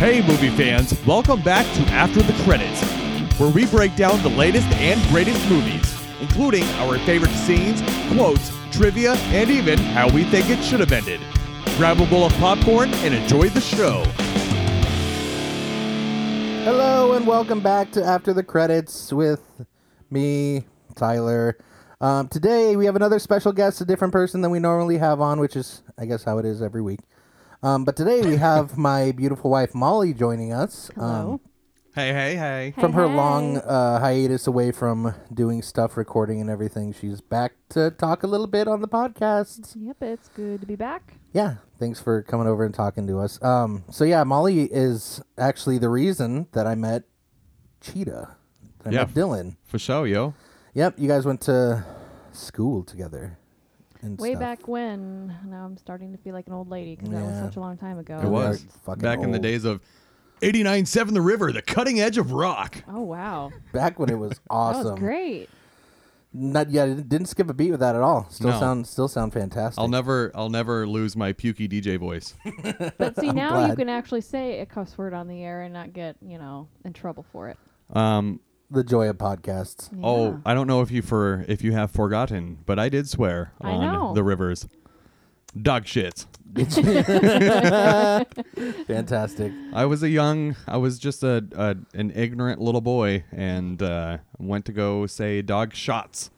Hey, movie fans, welcome back to After the Credits, where we break down the latest and greatest movies, including our favorite scenes, quotes, trivia, and even how we think it should have ended. Grab a bowl of popcorn and enjoy the show. Hello and welcome back to After the Credits with me, Tyler. Um, today we have another special guest, a different person than we normally have on, which is, I guess, how it is every week. Um, but today we have my beautiful wife Molly joining us Hello. um, Hey, hey, hey. from her Hey, long uh, hiatus away from doing stuff, recording, and everything. She's back to talk a little bit on the podcast. Yep, it's good to be back. Yeah, thanks for coming over and talking to us. Um, so yeah, Molly is actually the reason that I met Cheetah. I Yeah. met Dylan. For sure, yo. Yep, you guys went to school together. And Way stuff. back when, now I'm starting to feel like an old lady because that was Yeah. such a long time ago. It was. fucking Back in the old. days of 89.7 The River, the cutting edge of rock. Oh wow, back when it was awesome. that awesome. was great. Not yeah, it didn't skip a beat with that at all. Still No. sound still sound fantastic. I'll never, I'll never lose my pukey DJ voice. But see, now you glad. can actually say a cuss word on the air and not get you know in trouble for it. Um, the joy of podcasts. Oh, I don't know if you for if you have forgotten, but I did swear I on know. the rivers. Dog shits. Fantastic. I was a young, I was just a, a an ignorant little boy, and uh, went to go say dog shots,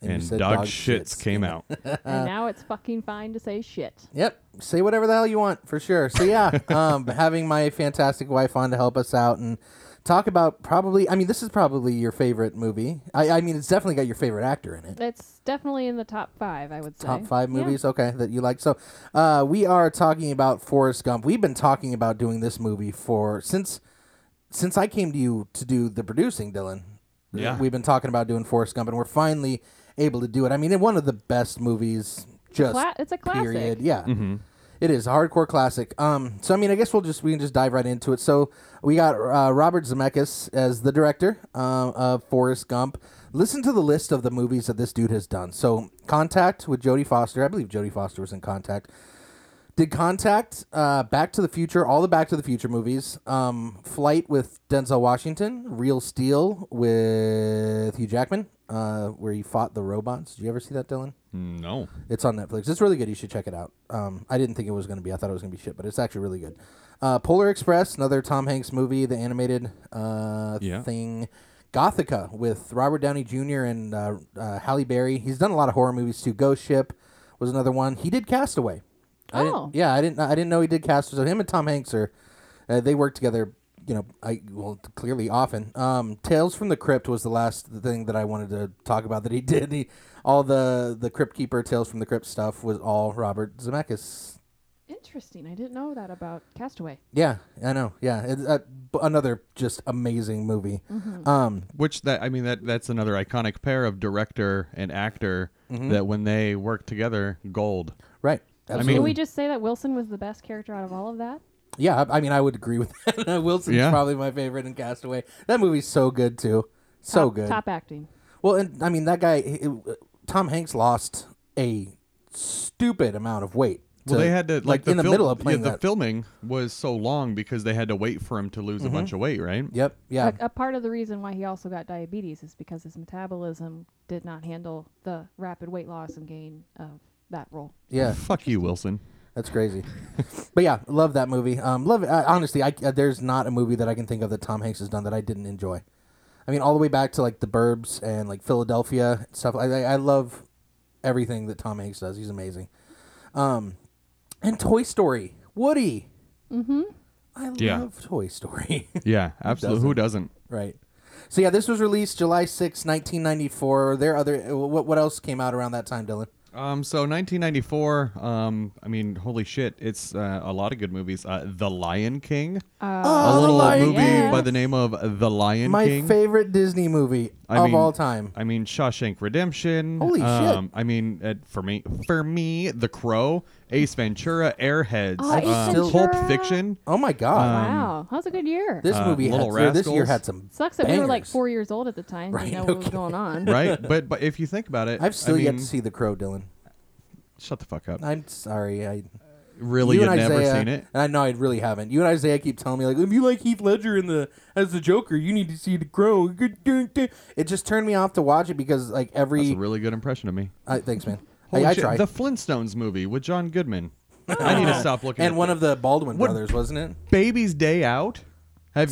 And and, dog, dog shits, shits. came out. and now it's fucking fine to say shit. Yep. Say whatever the hell you want for sure. So yeah, um, having my fantastic wife on to help us out and talk about probably. I mean, this is probably your favorite movie. I, I mean, it's definitely got your favorite actor in it. It's definitely in the top five, I would say. Top five Yeah. movies, okay, that you like. So, uh, we are talking about Forrest Gump. We've been talking about doing this movie for since since I came to you to do the producing, Dylan. Yeah. we've been talking about doing Forrest Gump, and we're finally able to do it. I mean, in one of the best movies, just Cla- it's a classic. period. Yeah. It is a hardcore classic. Um, so I mean, I guess we'll just we can just dive right into it. So we got uh, Robert Zemeckis as the director uh, of Forrest Gump. Listen to the list of the movies that this dude has done. So Contact with Jodie Foster. I believe Jodie Foster was in Contact. Did Contact, uh, Back to the Future, all the Back to the Future movies, um, Flight with Denzel Washington, Real Steel with Hugh Jackman, uh, where he fought the robots. Did you ever see that, Dylan? No, It's on Netflix. It's really good. You should check it out. Um, I didn't think it was going to be. I thought it was going to be shit, but it's actually really good. Uh, Polar Express, another Tom Hanks movie, the animated uh, Yeah. thing. Gothika with Robert Downey Jr. and uh, uh, Halle Berry. He's done a lot of horror movies too. Ghost Ship was another one. He did Castaway. I Oh. didn't, yeah, I didn't. I didn't know he did Castaway. So him and Tom Hanks are. Uh, they work together. You know, I well clearly often. Um, Tales from the Crypt was the last thing that I wanted to talk about that he did. He, all the the Crypt Keeper, Tales from the Crypt stuff was all Robert Zemeckis. Interesting. I didn't know that about Castaway. Yeah, I know. Yeah, it's, uh, b- another just amazing movie. Um, which that I mean that that's another iconic pair of director and actor Mm-hmm. that when they work together, gold. right. I mean- Can we just say that Wilson was the best character out of all of that? Yeah, I, I mean, I would agree with that. Wilson's Yeah. probably my favorite in Castaway. That movie's so good too. So Top- good. Top acting. Well, and I mean that guy, he- Tom Hanks lost a stupid amount of weight. Well, to- they had to like, like, in the fil- middle of yeah, playing the that. filming was so long because they had to wait for him to lose a mm-hmm. bunch of weight, right? Yep. Yeah. A, a part of the reason why he also got diabetes is because his metabolism did not handle the rapid weight loss and gain of that role. Yeah. Fuck you, Wilson. That's crazy. but yeah, love that movie. Um, love it. Uh, honestly, I uh, there's not a movie that I can think of that Tom Hanks has done that I didn't enjoy. I mean, all the way back to like The Burbs and like Philadelphia and stuff. I I, I love everything that Tom Hanks does. He's amazing. Um, and Toy Story, Woody. Mm-hmm. I Yeah. love Toy Story. Yeah, absolutely. Who doesn't? right. So yeah, this was released July 6, 1994. There other uh, what what else came out around that time, Dylan? Um, so 1994. Um, I mean, holy shit! It's uh, a lot of good movies. Uh, The Lion King, Uh, a little Lion movie King. by the name of The Lion King. My King. favorite Disney movie I of mean- all time. I mean, Shawshank Redemption. Holy shit. um, I mean, uh, for me, for me, The Crow, Ace Ventura, Airheads, Oh, Ace um, Ventura. Pulp Fiction. Oh my god. wow, that was a good year. This Uh, movie had, Little or this year Rascals. had some Sucks that we were like bangers. four years old at the time. Right, Didn't know what was okay. going on. right? But but if you think about it, I've still I yet mean, to see The Crow, Dylan. Shut the fuck up. I'm sorry. I Really, you you've and never Isaiah, seen it? I know I really haven't. You and Isaiah keep telling me like, if you like Heath Ledger in the as the Joker, you need to see The Crow. It just turned me off to watch it because like every. That's a really good impression of me. I, thanks, man. Holy I, I shit, try. The Flintstones movie with John Goodman. I need to stop looking. and at one the- of the Baldwin What- brothers, wasn't it? Baby's Day Out. Have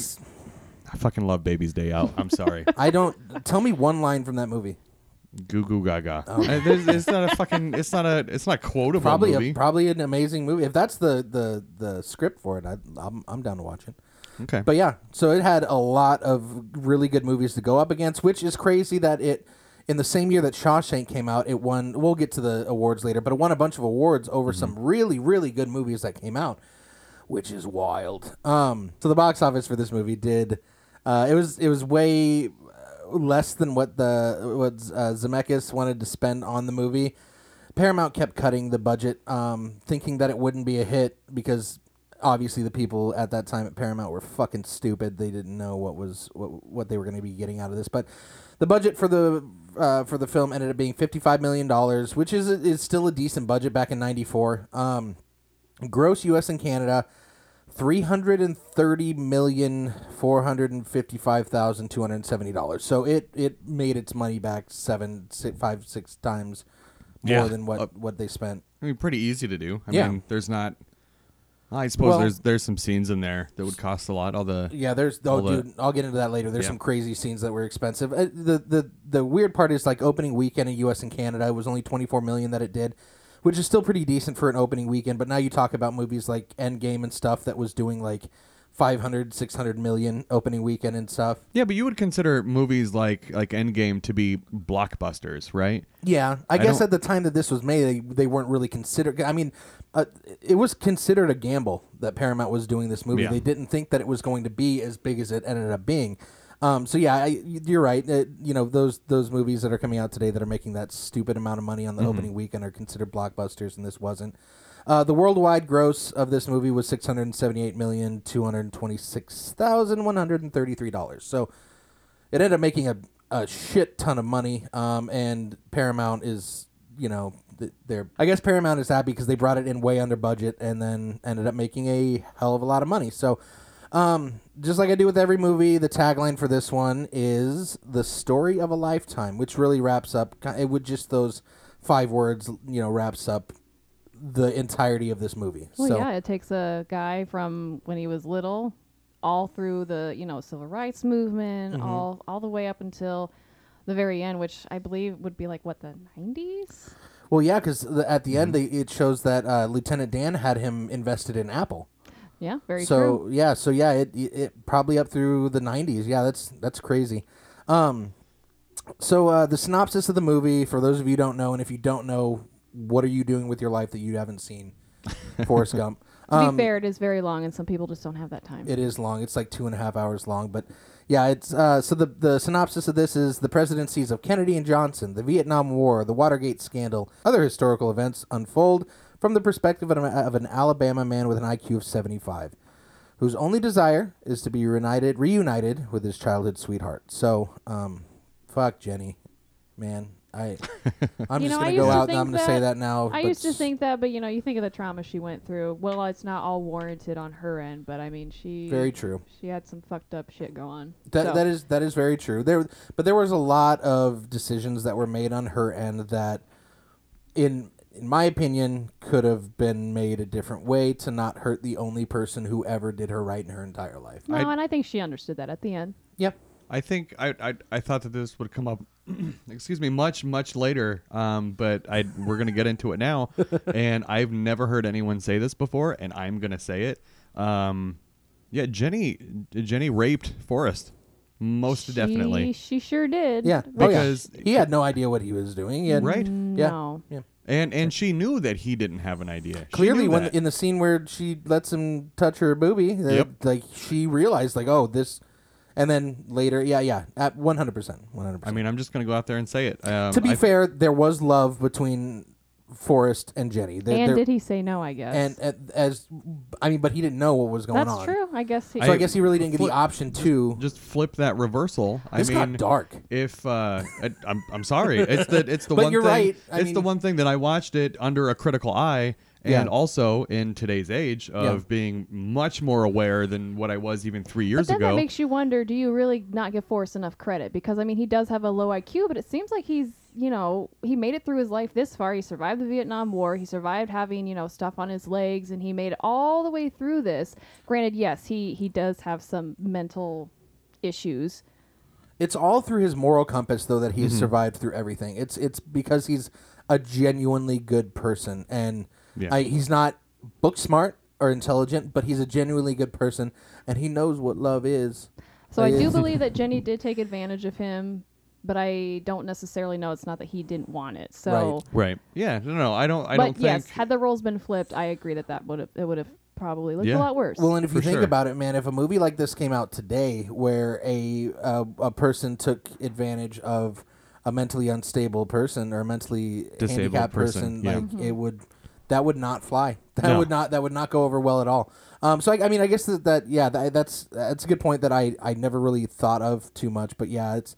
I fucking love Baby's Day Out. I'm sorry. I don't. tell me one line from that movie. Goo goo gaga. Uh, there's- it's not a fucking. It's not a. It's not a quotable Probably movie. a, probably an amazing movie. If that's the the the script for it, I, I'm I'm down to watch it. okay. But yeah, so it had a lot of really good movies to go up against, which is crazy that it in the same year that Shawshank came out, it won. We'll get to the awards later, but it won a bunch of awards over some really really good movies that came out, which is wild. Um, so the box office for this movie did. Uh, it was it was way uh, less than what the what uh, Zemeckis wanted to spend on the movie. Paramount kept cutting the budget, um, thinking that it wouldn't be a hit because obviously the people at that time at Paramount were fucking stupid. They didn't know what was what, what they were going to be getting out of this. But the budget for the uh, for the film ended up being fifty five million dollars, which is is still a decent budget back in ninety four. Um, gross U.S. and Canada. Three hundred and thirty million four hundred and fifty-five thousand two hundred and seventy dollars. So it it made its money back seven, six, five, six times more Yeah. than what Uh, what they spent. I mean, pretty easy to do. I Yeah. mean, there's not. I suppose Well- there's there's some scenes in there that would cost a lot. All the Yeah, there's oh all the- dude, I'll get into that later. There's Yeah. some crazy scenes that were expensive. Uh, the the the weird part is like opening weekend in U.S. and Canada was only 24 million that it did, which is still pretty decent for an opening weekend. But now you talk about movies like Endgame and stuff that was doing like 500, 600 million opening weekend and stuff. yeah, but you would consider movies like like Endgame to be blockbusters, right? Yeah, I, guess don't- at the time that this was made, they, they weren't really considered. I mean, uh, it was considered a gamble that Paramount was doing this movie. Yeah. They didn't think that it was going to be as big as it ended up being. Um, so yeah, I, you're right. Uh, you know those those movies that are coming out today that are making that stupid amount of money on the opening weekend are considered blockbusters, and this wasn't. Uh, the worldwide gross of this movie was six hundred seventy-eight million two hundred twenty-six thousand one hundred thirty-three dollars. So it ended up making a, a shit ton of money um, and paramount is you know they're i guess paramount is happy because they brought it in way under budget and then ended up making a hell of a lot of money so um, just like i do with every movie the tagline for this one is the story of a lifetime which really wraps up it would just those five words you know wraps up the entirety of this movie Well, so yeah, it takes a guy from when he was little, all through the you know civil rights movement, Mm-hmm. all all the way up until the very end, which I believe would be like what the nineties. well yeah because at the Mm-hmm. end they, it shows that uh, lieutenant dan had him invested in apple Yeah, very so true. yeah, so yeah, it, it it probably up through the '90s. Yeah, that's that's crazy. Um, so uh, the synopsis of the movie, for those of you who don't know, and if you don't know, what are you doing with your life that you haven't seen? Forrest Gump. To Um, be fair, it is very long, and some people just don't have that time. it is long. It's like two and a half hours long, but yeah, it's uh, so the the synopsis of this is the presidencies of Kennedy and Johnson, the Vietnam War, the Watergate scandal, other historical events unfold from the perspective of an, of an Alabama man with an IQ of 75, whose only desire is to be reunited reunited with his childhood sweetheart. So, um, fuck Jenny, man. I I'm You just know, gonna go out and I'm gonna say that- that now. I used to think that, but you know, you think of the trauma she went through. Well, it's not all warranted on her end, but I mean, she very true. she had some fucked up shit go on. That So- that is that is very true. There, but there was a lot of decisions that were made on her end that, in in my opinion, could have been made a different way to not hurt the only person who ever did her right in her entire life. no, I- and I think she understood that at the end. Yep. I think I, I I thought that this would come up, excuse me, much much later. Um, but I we're gonna get into it now, and I've never heard anyone say this before, and I'm gonna say it. Um, yeah, Jenny Jenny raped Forrest, most she, definitely, She sure did. Yeah. Which- oh, yeah. Because- he had no idea what he was doing. He had, right? No. Yeah. And and she knew that he didn't have an idea. She Clearly, when that. in the scene where she lets him touch her boobie, Yep. like she realized, like, oh, this, and then later, yeah, yeah, at one hundred percent, one hundred percent. I percent. mean, I'm just gonna go out there and say it. Um, To be I- fair, there was love between Forrest and Jenny. There- And there- did he say no? I guess. and uh, as I mean, but he didn't know what was going on. that's on. true. I guess. He, So I, I- guess he really didn't get flip- the option to. just flip that reversal. This I got mean, dark. if uh, I, I'm I'm sorry, it's the it's the But one you're thing. right. I it's the mean- one thing that I watched it under a critical eye, and Yeah. also in today's age of Yeah. being much more aware than what I was even three But years then ago. that makes you wonder: Do you really not give Forrest enough credit? Because I mean, he does have a low IQ, but it seems like he's, you know, he made it through his life this far. He survived the Vietnam War. He survived having, you know, stuff on his legs, and he made it all the way through this. Granted, yes, he he does have some mental issues. It's all through his moral compass, though, that Mm-hmm. he's survived through everything. It's it's because he's a genuinely good person, and Yeah. I, he's not book smart or intelligent, but he's a genuinely good person, and he knows what love is. So I do believe that Jenny did take advantage of him, but I don't necessarily know. It's not that he didn't want it. So, right? right. Yeah. No, no. I don't. I but don't think. yes, had the roles been flipped, I agree that that would have it would have probably looked Yeah. a lot worse. Well, and if you think sure. about it, man, if a movie like this came out today, where a uh, a person took advantage of a mentally unstable person or a mentally Disabled handicapped person, person, yeah. like it would that would not fly. That No. would not that would not go over well at all. Um, so I, I mean, I guess that, that yeah, that, that's that's a good point that I I never really thought of too much, but yeah, it's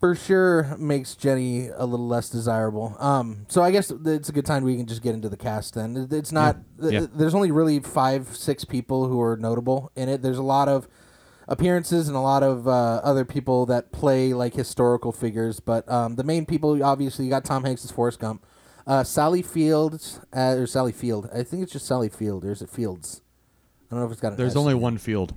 for sure makes Jenny a little less desirable. Um, so I guess it's a good time we can just get into the cast. Then it's not. Yeah. th- There's only really five, six people who are notable in it. There's a lot of appearances and a lot of uh, other people that play like historical figures. But um, the main people, obviously, you got Tom Hanks as Forrest Gump, uh, Sally Fields uh, or Sally Field. I think it's just Sally Field, or is it Fields? I don't know if it's got. An There's S. only one field.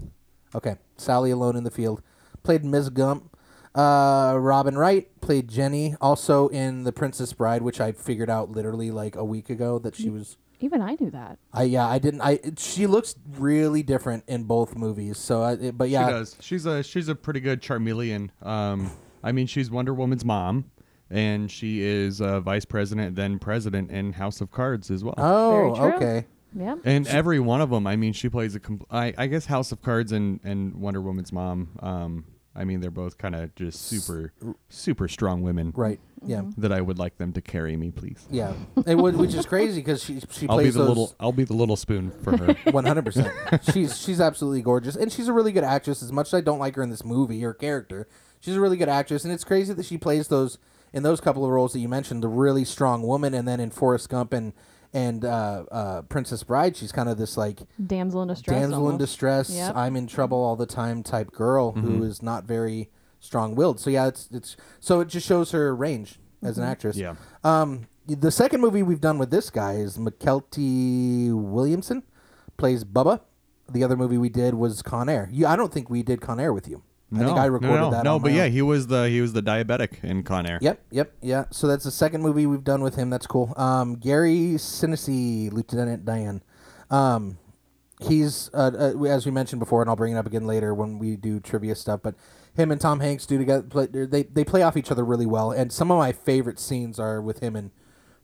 Okay, Sally alone in the field played Ms. Gump. Uh, Robin Wright played Jenny, also in The Princess Bride, which I figured out literally like a week ago that she was. Even I knew that. I yeah, I didn't. I it- she looks really different in both movies. So, I, it- but yeah, She does. She's a she's a pretty good chameleon. Um, I mean, she's Wonder Woman's mom, and she is uh, vice president, then president in House of Cards as well. oh, Very true. okay, Yeah. and every one of them, I mean, she plays a. Compl- I, I guess House of Cards and and Wonder Woman's mom. Um, I mean, they're both kind of just super super strong women. right, yeah, That I would like them to carry me, please. yeah. It would, which is crazy because she she I'll be plays the those little. I'll be the little spoon for her. One hundred percent. She's she's absolutely gorgeous, and she's a really good actress. As much as I don't like her in this movie, her character, she's a really good actress, and it's crazy that she plays those in those couple of roles that you mentioned, the really strong woman, and then in Forrest Gump and and uh, uh, Princess Bride, she's kind of this like Damsel in distress. damsel in distress, Yep. I'm in trouble all the time type girl Mm-hmm. who is not very strong willed. So yeah, it's it's so it just shows her range as an actress. Yeah. Um, the second movie we've done with this guy is Mykelti Williamson, plays Bubba. The other movie we did was Con Air. You, I don't think we did Con Air with you. I think No, I no, recorded no, that. No, but yeah, he was the he was the diabetic in Con Air. Yep, yep, yeah. So that's the second movie we've done with him. That's cool. Um, Gary Sinise, Lieutenant Dan. Um, he's uh, uh, as we mentioned before, and I'll bring it up again later when we do trivia stuff. But him and Tom Hanks do together. Play, they they play off each other really well, and some of my favorite scenes are with him and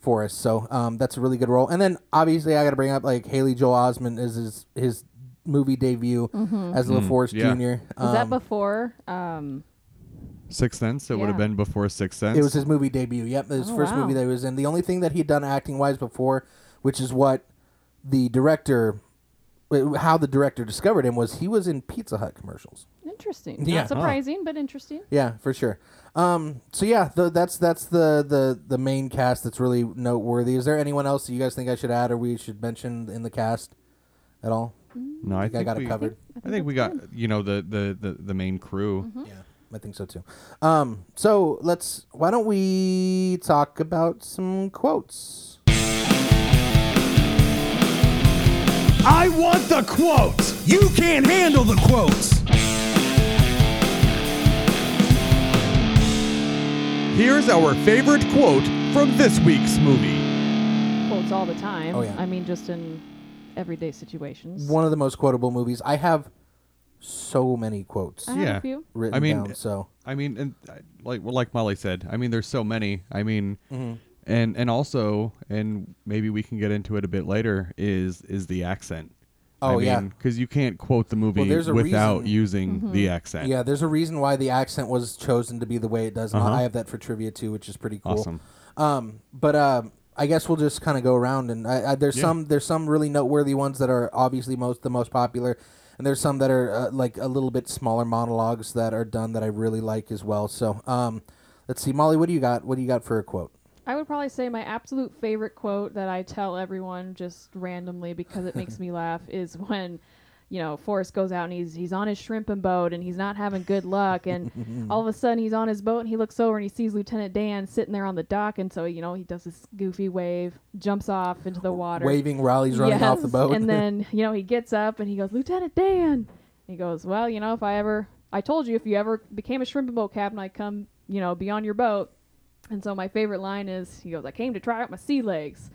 Forrest. So um, that's a really good role. And then obviously I got to bring up like Haley Joel Osment is his his movie debut as Little Forrest yeah. Jr. Was that Um, before? Um, Sixth Sense. It would have been before Sixth Sense. It was his movie debut. Yep, his Oh, first wow. movie that he was in. The only thing that he had done acting wise before, which is what the director, how the director discovered him, was he was in Pizza Hut commercials. interesting. Yeah. Not surprising, but interesting. Yeah, for sure. Um, so yeah, the, that's that's the, the the main cast that's really noteworthy. Is there anyone else that you guys think I should add or we should mention in the cast at all? No, I I think I got we, it covered. I think we got you know the the the, the main crew. Mm-hmm. Yeah, I think so too. Um, so let's. Why don't we talk about some quotes? I want the quotes. You can't handle the quotes. Here's our favorite quote from this week's movie. Quotes all the time. Oh, yeah. I mean, just in everyday situations. One of the most quotable movies. I have so many quotes I have Yeah. a few. written I mean, down. So I mean, and uh, like well, like Molly said, I mean, there's so many. I mean, Mm-hmm. and and also, and maybe we can get into it a bit later. Is is the accent? Oh, yeah. because you can't quote the movie there's a without reason- using the accent. yeah, there's a reason why the accent was chosen to be the way it does. And Uh-huh. I have that for trivia too, which is pretty cool. Awesome. Um, but um, I guess we'll just kind of go around and I, I, there's Yeah. some there's some really noteworthy ones that are obviously most the most popular, and there's some that are uh, like a little bit smaller monologues that are done that I really like as well. So um, let's see, Molly, what do you got? What do you got for a quote? I would probably say my absolute favorite quote that I tell everyone just randomly because it makes me laugh is when, you know, Forrest goes out and he's he's on his shrimping boat and he's not having good luck and all of a sudden he's on his boat and he looks over and he sees Lieutenant Dan sitting there on the dock and so you know he does this goofy wave, jumps off into the water, Waving Raleigh's running off the boat. and then you know he gets up and he goes, Lieutenant Dan. He goes, well, you know, if I ever, I told you if you ever became a shrimping boat captain, I'd come, you know, be on your boat. And so my favorite line is, he goes, I came to try out my sea legs,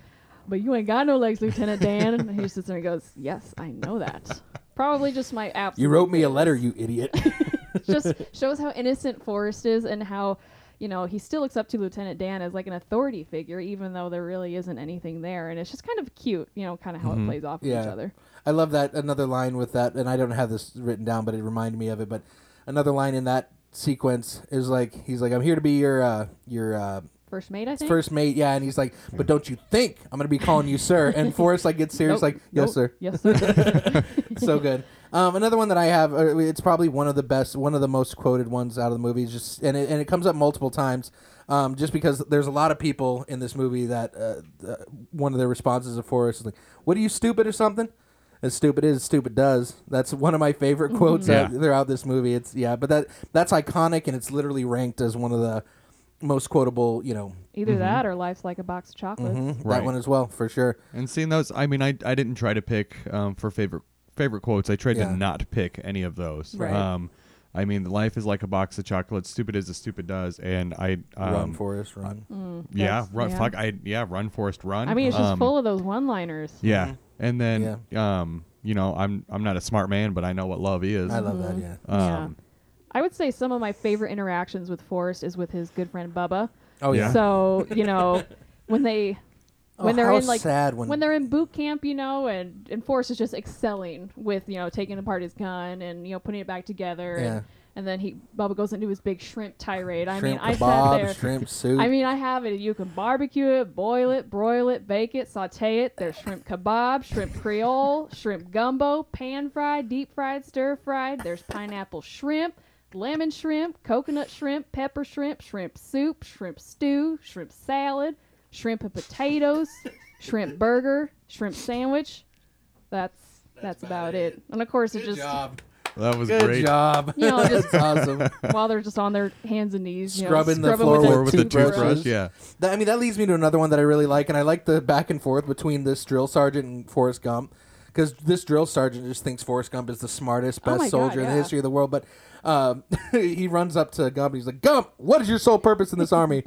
but you ain't got no legs, Lieutenant Dan. and he sits there and goes, yes, I know that. Probably just my absolute. you wrote me a letter, you idiot. just shows how innocent Forrest is and how you know he still looks up to Lieutenant Dan as like an authority figure, even though there really isn't anything there, and it's just kind of cute, you know, kind of how it plays off of Yeah. each other. I love that another line with that, and I don't have this written down, but it reminded me of it. But another line in that sequence is like he's like, "I'm here to be your uh, your uh, First mate, I think. first mate," yeah, and he's like, "But don't you think I'm gonna be calling you sir?" And Forrest like gets serious, Nope, like, "Yes, nope, sir." Yes, sir. so good. Um, another one that I have, uh, it's probably one of the best, one of the most quoted ones out of the movie. is Just and it, and it comes up multiple times, um, just because there's a lot of people in this movie that uh, uh, one of their responses to Forrest is like, "What are you stupid or something?" As stupid is, stupid does. That's one of my favorite quotes Yeah. throughout this movie. It's yeah, but that that's iconic and it's literally ranked as one of the most quotable. You know, Either that or life's like a box of chocolates. mhm, that Right. one as well for sure. And seeing those, I mean, I I didn't try to pick um, for favorite favorite quotes. I tried Yeah. to not pick any of those. Right. Um, I mean, life is like a box of chocolates. Stupid as a stupid does, and I um, run, Forrest, run. Mm, yeah, run. yeah. Fuck, I yeah, run, Forrest, run. I mean, it's just Um, full of those one-liners. Yeah, and then Yeah. um, you know, I'm I'm not a smart man, but I know what love is. I love that. Mhm. Yeah. Yeah. I would say some of my favorite interactions with Forrest is with his good friend Bubba. Oh yeah. Yeah. So you know, when they oh, when Oh, they're how in like sad when, when they're in boot camp, you know, and and Forrest is just excelling with you know taking apart his gun and you know putting it back together. Yeah. And, and then he Bubba goes into his big shrimp tirade. I mean, shrimp I sat there. shrimp soup. I mean, I have it. You can barbecue it, boil it, broil it, bake it, saute it. There's shrimp kebab, shrimp creole, shrimp gumbo, pan fried, deep fried, stir fried. There's pineapple shrimp, lemon shrimp, coconut shrimp, pepper shrimp, shrimp soup, shrimp stew, shrimp salad, shrimp and potatoes, shrimp burger, shrimp sandwich. That's that's about it. And of course, it just job. that was Good great. job. You know, just- That's awesome. while they're just on their hands and knees, you know, Scrubbing the floor with Or their with the toothbrushes. toothbrush, yeah. That, I mean, that leads me to another one that I really like, and I like the back and forth between this drill sergeant and Forrest Gump, because this drill sergeant just thinks Forrest Gump is the smartest, Oh best God, soldier in the history of the world. But um, he runs up to Gump, and he's like, "Gump, what is your sole purpose in this army?"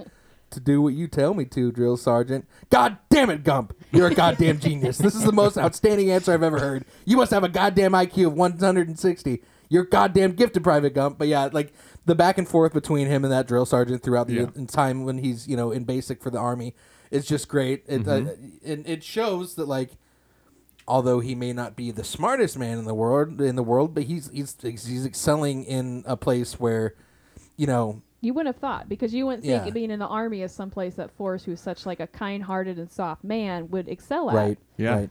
To do what you tell me to, drill sergeant. God damn it, Gump! You're a goddamn genius. This is the most outstanding answer I've ever heard. You must have a goddamn IQ of 160. You're goddamn gifted, Private Gump. But yeah, like the back and forth between him and that drill sergeant throughout the Yeah. time when he's you know in basic for the army is just great. It uh, and it shows that like although he may not be the smartest man in the world in the world, but he's he's he's excelling in a place where you know You wouldn't have thought because you wouldn't think Yeah. being in the army is someplace that Forrest, who's such like a kind-hearted and soft man, would excel at. right Yeah. right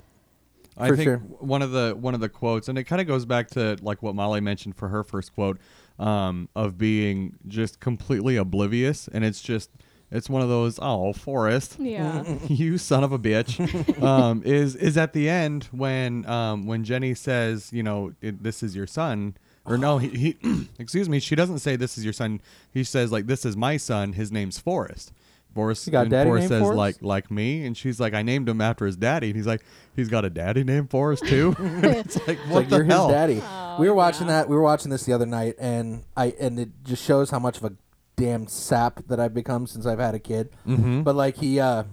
I For think sure. one of the one of the quotes, and it kind of goes back to like what Molly mentioned for her first quote, um, of being just completely oblivious, and it's just it's one of those oh Forrest, Yeah. you son of a bitch, um, is is at the end when um, when Jenny says you know it, this is your son. Or no, he, he excuse me. She doesn't say this is your son. He says like this is my son. His name's Forrest. Forrest. You got and daddy Forrest named says Forrest? like like me, and she's like I named him after his daddy. And he's like he's got a daddy named Forrest too. it's like It's what like the you're hell? his daddy. Oh, we were watching yeah. that. We were watching this the other night, and I and it just shows how much of a damn sap that I've become since I've had a kid. Mm-hmm. But like he, uh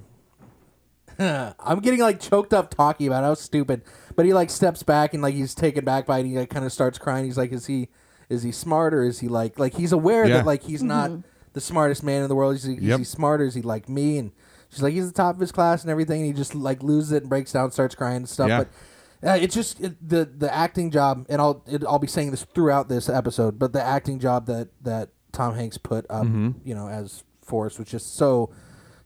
I'm getting like choked up talking about it. how stupid. But he like steps back and like he's taken back by it. And he like kind of starts crying. He's like, is he is he smart or is he like like he's aware Yeah. that like he's not the smartest man in the world. Is he, is Yep. he smart or is he like me? And she's like, he's the top of his class and everything. And he just like loses it and breaks down, starts crying and stuff. Yeah. But uh, it's just it, the the acting job, and I'll it, I'll be saying this throughout this episode, but the acting job that that Tom Hanks put up, Mm-hmm. you know, as Forrest was just so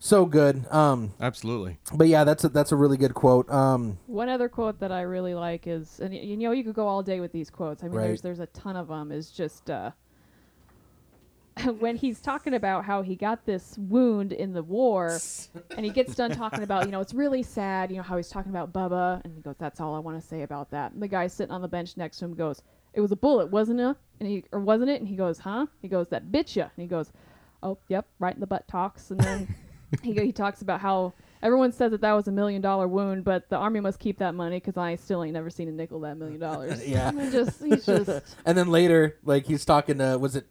so good. Um, Absolutely. but yeah, that's a, that's a really good quote. Um, One other quote that I really like is, and you know, you could go all day with these quotes. I mean, Right. there's there's a ton of them. Is just, uh, when he's talking about how he got this wound in the war, and he gets done talking about, you know, it's really sad, you know, how he's talking about Bubba, and he goes, "That's all I want to say about that." And the guy sitting on the bench next to him goes, "It was a bullet, wasn't it?" And he or wasn't it? And he goes, "Huh?" He goes, "That bit ya." And he goes, "Oh, yep, right in the butt talks." And then he he talks about how. Everyone says that that was a million dollar wound, but the army must keep that money because I still ain't never seen a nickel that million dollars. Yeah. And just he's just And then later, like he's talking to was it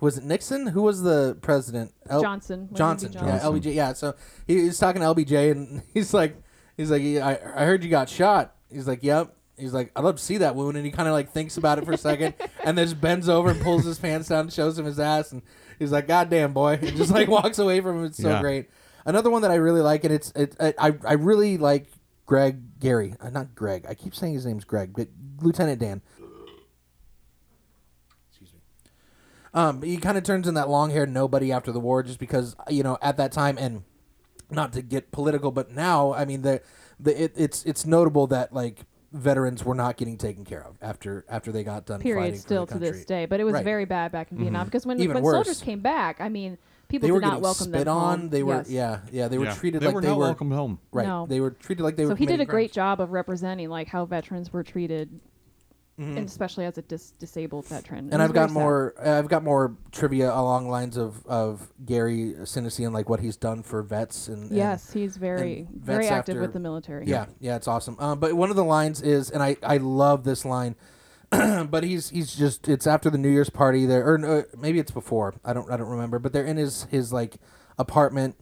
was it Nixon? Who was the president? L- Johnson. Johnson. Johnson. Yeah, LBJ. Yeah. So he, he's talking to LBJ, and he's like, he's like, I, I heard you got shot. He's like, yep. He's like, I'd love to see that wound, and he kind of like thinks about it for a second, and then just bends over and pulls his pants down, and shows him his ass, and he's like, God damn boy, and just like walks away from him. It's so Yeah. great. Another one that I really like, and it's it, I I I really like Greg Gary, uh, not Greg. I keep saying his name's Greg, but Lieutenant Dan. Excuse me. Um, he kind of turns in that long-haired nobody after the war, just because you know at that time, and not to get political, but now I mean the the it, it's it's notable that like veterans were not getting taken care of after after they got done. period fighting still for to the this country. day. But it was Right. very bad back in Vietnam mm-hmm. because when Even when worse. soldiers came back, I mean, people They were did not getting welcome spit them on. home. They were Yes. yeah yeah they were Yeah. treated they like were they not were welcome home. right. No. They were treated like they were. So he did a committing great job of representing like how veterans were treated, Mhm. and especially as a dis- disabled veteran. It And I've got more. I've got more trivia along lines of of Gary Sinise and like what he's done for vets and and- Yes, he's very very active after- with the military. Yeah, yeah, it's awesome. Um, but one of the lines is, and I, I love this line, but he's he's just it's after the New Year's party there, or no, maybe it's before. I don't I don't remember. But they're in his his like apartment,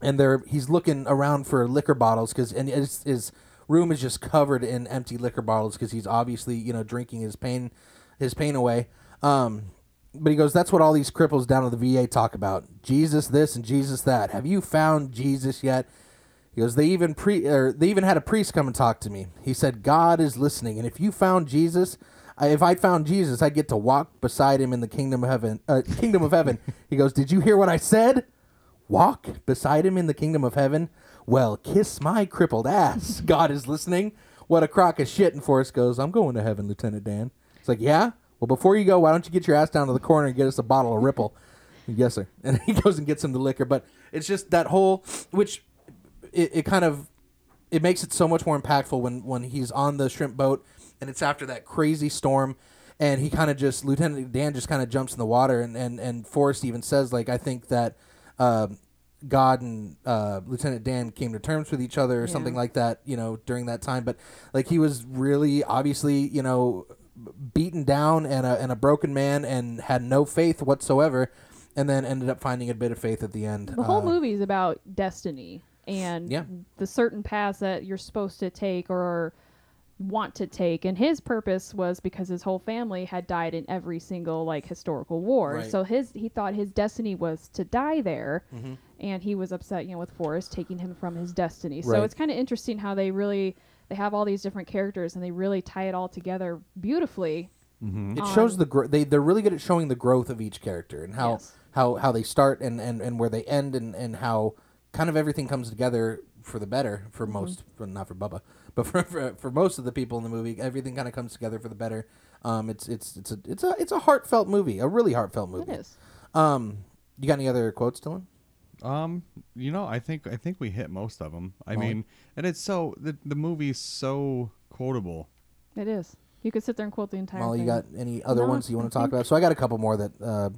and they're he's looking around for liquor bottles because and it's his room is just covered in empty liquor bottles because he's obviously you know drinking his pain his pain away. Um, but he goes, that's what all these cripples down at the VA talk about. Jesus this and Jesus that. Have you found Jesus yet? He goes, they even pre or they even had a priest come and talk to me. He said, God is listening, and if you found Jesus, if I found Jesus, I'd get to walk beside him in the kingdom of heaven. Uh, kingdom of heaven. He goes, did you hear what I said? Walk beside him in the kingdom of heaven. Well, kiss my crippled ass. God is listening. What a crock of shit. And Forrest goes, I'm going to heaven, Lieutenant Dan. It's like, yeah. Well, before you go, why don't you get your ass down to the corner and get us a bottle of Ripple? yes, sir. And he goes and gets him the liquor. But it's just that whole, which it, it kind of it makes it so much more impactful when when he's on the shrimp boat and it's after that crazy storm and he kind of just lieutenant dan just kind of jumps in the water and and and forrest even says like i think that um god and uh, lieutenant dan came to terms with each other or something like that you know during that time. But like he was really obviously you know beaten down and a, and a broken man and had no faith whatsoever and then ended up finding a bit of faith at the end. The whole Uh, movie is about destiny and Yeah. the certain paths that you're supposed to take or want to take. And his purpose was because his whole family had died in every single like historical war. Right. So his he thought his destiny was to die there, Mm-hmm. and he was upset, you know, with Forrest taking him from his destiny. So it's kind of interesting how they really they have all these different characters and they really tie it all together beautifully. It shows the gro- they they're really good at showing the growth of each character and how Yes. how how they start and, and and where they end and and how kind of everything comes together for the better for Mm-hmm. most well, not for Bubba but for, for for most of the people in the movie everything kind of comes together for the better. Um, it's it's it's a it's a it's a heartfelt movie, a really heartfelt movie. It is. Um, you got any other quotes, Dylan? Um, you know, I think I think we hit most of them. I Molly? mean, and it's so the the movie's so quotable. It is. You could sit there and quote the entire Molly, thing. you got any other No, ones you want to talk about? So I got a couple more that. Uh,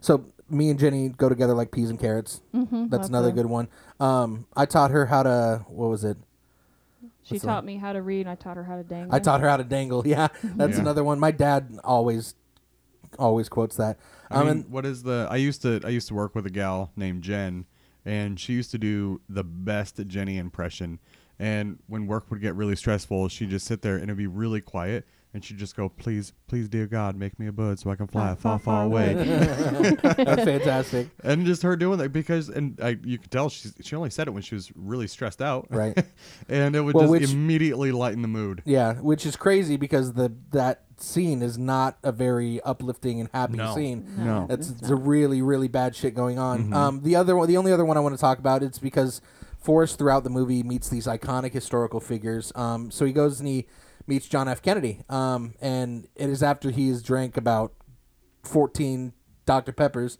so me and Jenny go together like peas and carrots. mm-hmm, That's another a- good one. Um, I taught her how to. What was it? She what's the- taught me how to read, and I taught her how to dangle. I taught her how to dangle. Yeah, that's Yeah. another one. My dad always, always quotes that. I Um, mean, and what is the? I used to I used to work with a gal named Jen, and she used to do the best Jenny impression. And when work would get really stressful, she'd just sit there and it'd be really quiet, and she'd just go, "Please, please, dear God, make me a bird so I can fly far, far away." that's fantastic. and just her doing that because, and I, you could tell she she only said it when she was really stressed out, Right. and it would Well, just which- immediately lighten the mood. Yeah, which is crazy because the that scene is not a very uplifting and happy No. scene. No. That's it's it's a really really bad shit going on. Mhm. Um, the other one, the only other one I want to talk about, it's because Forrest throughout the movie meets these iconic historical figures. Um, so he goes and he meets John F. Kennedy. Um, and it is after he has drank about fourteen Dr Peppers,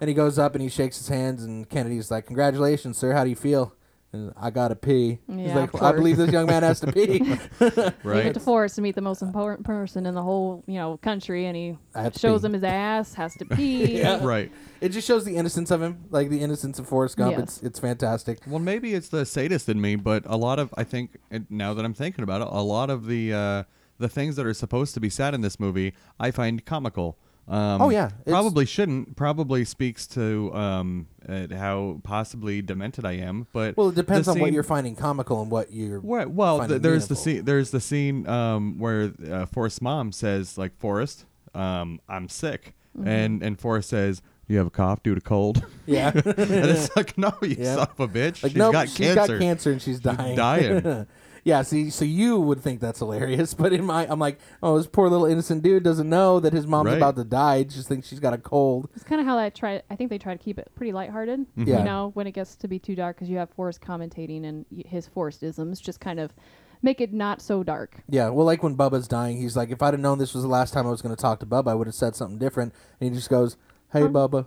and he goes up and he shakes his hands, and Kennedy's like, "Congratulations, sir. How do you feel?" And I gotta pee. He's like, "I believe this young man has to pee." right. Right. get to Forrest to meet the most important person in the whole, you know, country, and he I have to shows him his ass, has to pee. Yeah. Right. it just shows the innocence of him, like the innocence of Forrest Gump. Yes. It's it's fantastic. Well, maybe it's the sadist in me, but a lot of I think now that I'm thinking about it, a lot of the uh, the things that are supposed to be sad in this movie, I find comical. Um, Oh, yeah. It's- probably shouldn't. Probably speaks to um, how possibly demented I am. But Well, it depends on what you're finding comical and what you're. Well, well th- there's the scene. There's the scene um, where uh, Forrest's mom says, like, Forrest, um, I'm sick, Mm-hmm. and and Forrest says, "You have a cough due to cold," Yeah. and it's like, no, you Yeah. son of a bitch. Like she's no, got she's cancer. got cancer and she's dying. dying. Yeah, see, so you would think that's hilarious, but in my, I'm like, oh, this poor little innocent dude doesn't know that his mom's Right. about to die. He just thinks she's got a cold. It's kind of how I try. I think they try to keep it pretty lighthearted. Mm-hmm. Yeah. You know, when it gets to be too dark, because you have Forrest commentating and y- his Forrestisms just kind of make it not so dark. Yeah, well, like when Bubba's dying, he's like, if I'd have known this was the last time I was going to talk to Bubba, I would have said something different. And he just goes, "Hey, Bubba,"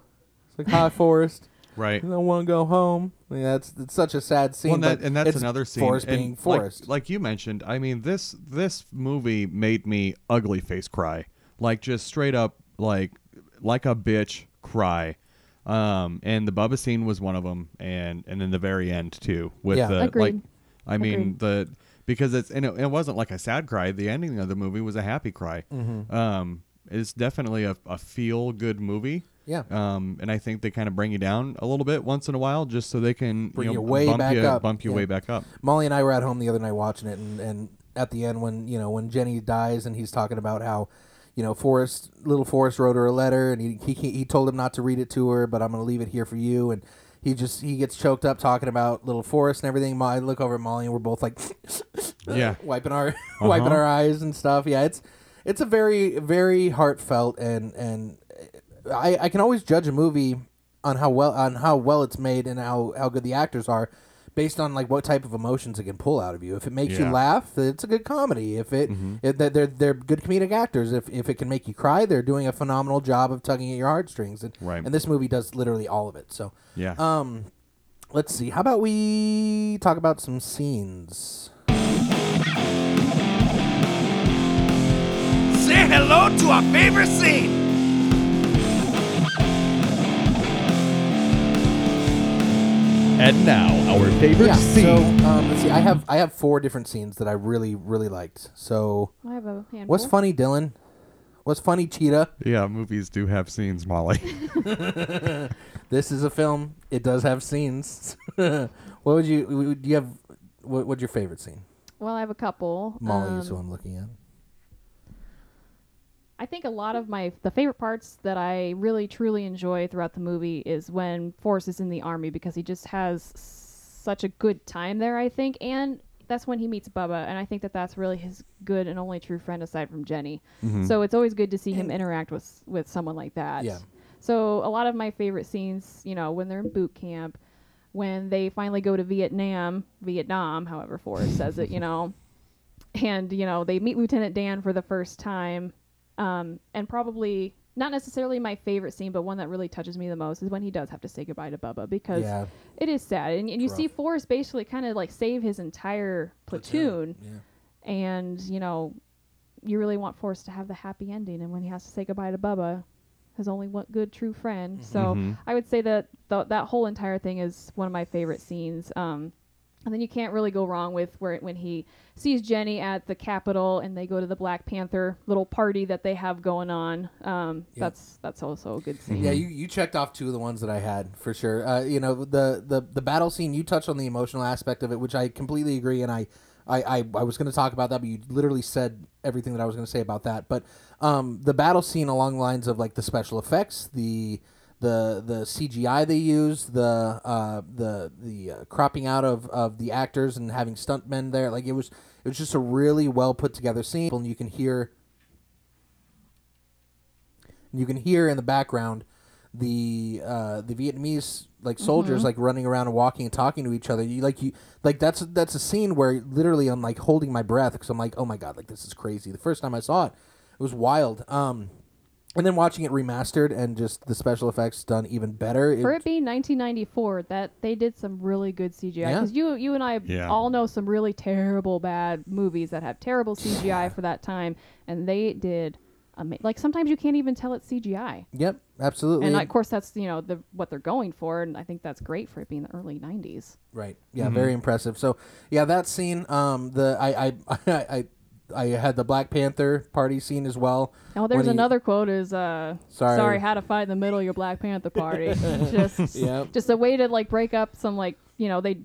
it's like, "Hi, Forrest." Right. I don't want to go home. Yeah, it's it's such a sad scene. Well, and, that, and that's it's another scene. Forrest and being like- Forrest. Like, you mentioned, I mean this this movie made me ugly face cry, like just straight up like like a bitch cry. Um, and the Bubba scene was one of them, and and in the very end too, with Yeah. the like, I mean Agreed. the because it's and it, it wasn't like a sad cry. The ending of the movie was a happy cry. Mm-hmm. Um, it's definitely a, a feel good movie. Yeah. Um, and I think they kind of bring you down a little bit once in a while, just so they can Bring you, know, you way bump back you, up. bump you Yeah. way back up. Molly and I were at home the other night watching it, and, and at the end, when you know when Jenny dies, and he's talking about how, you know, Forrest, little Forrest wrote her a letter, and he he, he told him not to read it to her, but I'm gonna leave it here for you, and he just he gets choked up talking about little Forrest and everything. I look over at Molly, and we're both like, Yeah. wiping our wiping Uh-huh. our eyes and stuff. Yeah, it's it's a very very heartfelt and and I I can always judge a movie on how well on how well it's made and how how good the actors are based on like what type of emotions it can pull out of you. If it makes you laugh, it's a good comedy. If it, if they're, they're they're good comedic actors. If if it can make you cry, they're doing a phenomenal job of tugging at your heartstrings. And, Right. and this movie does literally all of it. So Yeah. um, let's see. How about we talk about some scenes? Say hello to our favorite scene. And now our favorite yeah. scene. So um, let's see. I have I have four different scenes that I really really liked. So I have a handful. what's funny, Dylan? What's funny, Cheetah? yeah, movies do have scenes, Molly. This is a film. It does have scenes. what would you? Would you have? What, what's your favorite scene? Well, I have a couple. Molly Um, is who I'm looking at. I think a lot of my the favorite parts that I really truly enjoy throughout the movie is when Forrest is in the army because he just has such a good time there. I think, and that's when he meets Bubba, and I think that that's really his good and only true friend aside from Jenny. Mm-hmm. So it's always good to see him interact with with someone like that. Yeah. So a lot of my favorite scenes, you know, when they're in boot camp, when they finally go to Vietnam, Vietnam, however Forrest says it, you know, and you know they meet Lieutenant Dan for the first time, um, and probably not necessarily my favorite scene, but one that really touches me the most is when he does have to say goodbye to Bubba because Yeah. it is sad, and, and you It's see rough. Forrest basically kind of like save his entire platoon, Yeah. and you know, you really want Forrest to have the happy ending, and when he has to say goodbye to Bubba, his only one good true friend. So Mhm. I would say that th- that whole entire thing is one of my favorite scenes. Um, and then you can't really go wrong with where when he sees Jenny at the Capitol and they go to the Black Panther little party that they have going on. Um, Yeah. That's that's also a good scene. Yeah, you, you checked off two of the ones that I had for sure. Uh, you know, the, the the battle scene. You touched on the emotional aspect of it, which I completely agree, and I I, I, I was going to talk about that, but you literally said everything that I was going to say about that. But um, the battle scene along the lines of like the special effects, the the the CGI they use, the uh, the the uh, cropping out of, of the actors and having stuntmen there, like it was it was just a really well put together scene, and you can hear you can hear in the background the uh, the Vietnamese like soldiers like running around and walking and talking to each other. You like you like that's that's a scene where literally I'm like holding my breath because I'm like oh my god like this is crazy. The first time I saw it, it was wild. Um, and then watching it remastered and just the special effects done even better. For it being 1994, that they did some really good CGI. Yeah. Because you, you and I Yeah. all know some really terrible bad movies that have terrible CGI for that time, and they did. Ama- like sometimes you can't even tell it's CGI, Yep, absolutely. and of course that's you know the what they're going for, and I think that's great for it being the early 90s. Right. Yeah. Very impressive. So yeah, that scene. Um. The I I I I, I had the Black Panther party scene as well. Oh, there's he- another quote is uh Sorry. sorry how to fight in the middle of your Black Panther party. just Yep. just a way to like break up some like you know they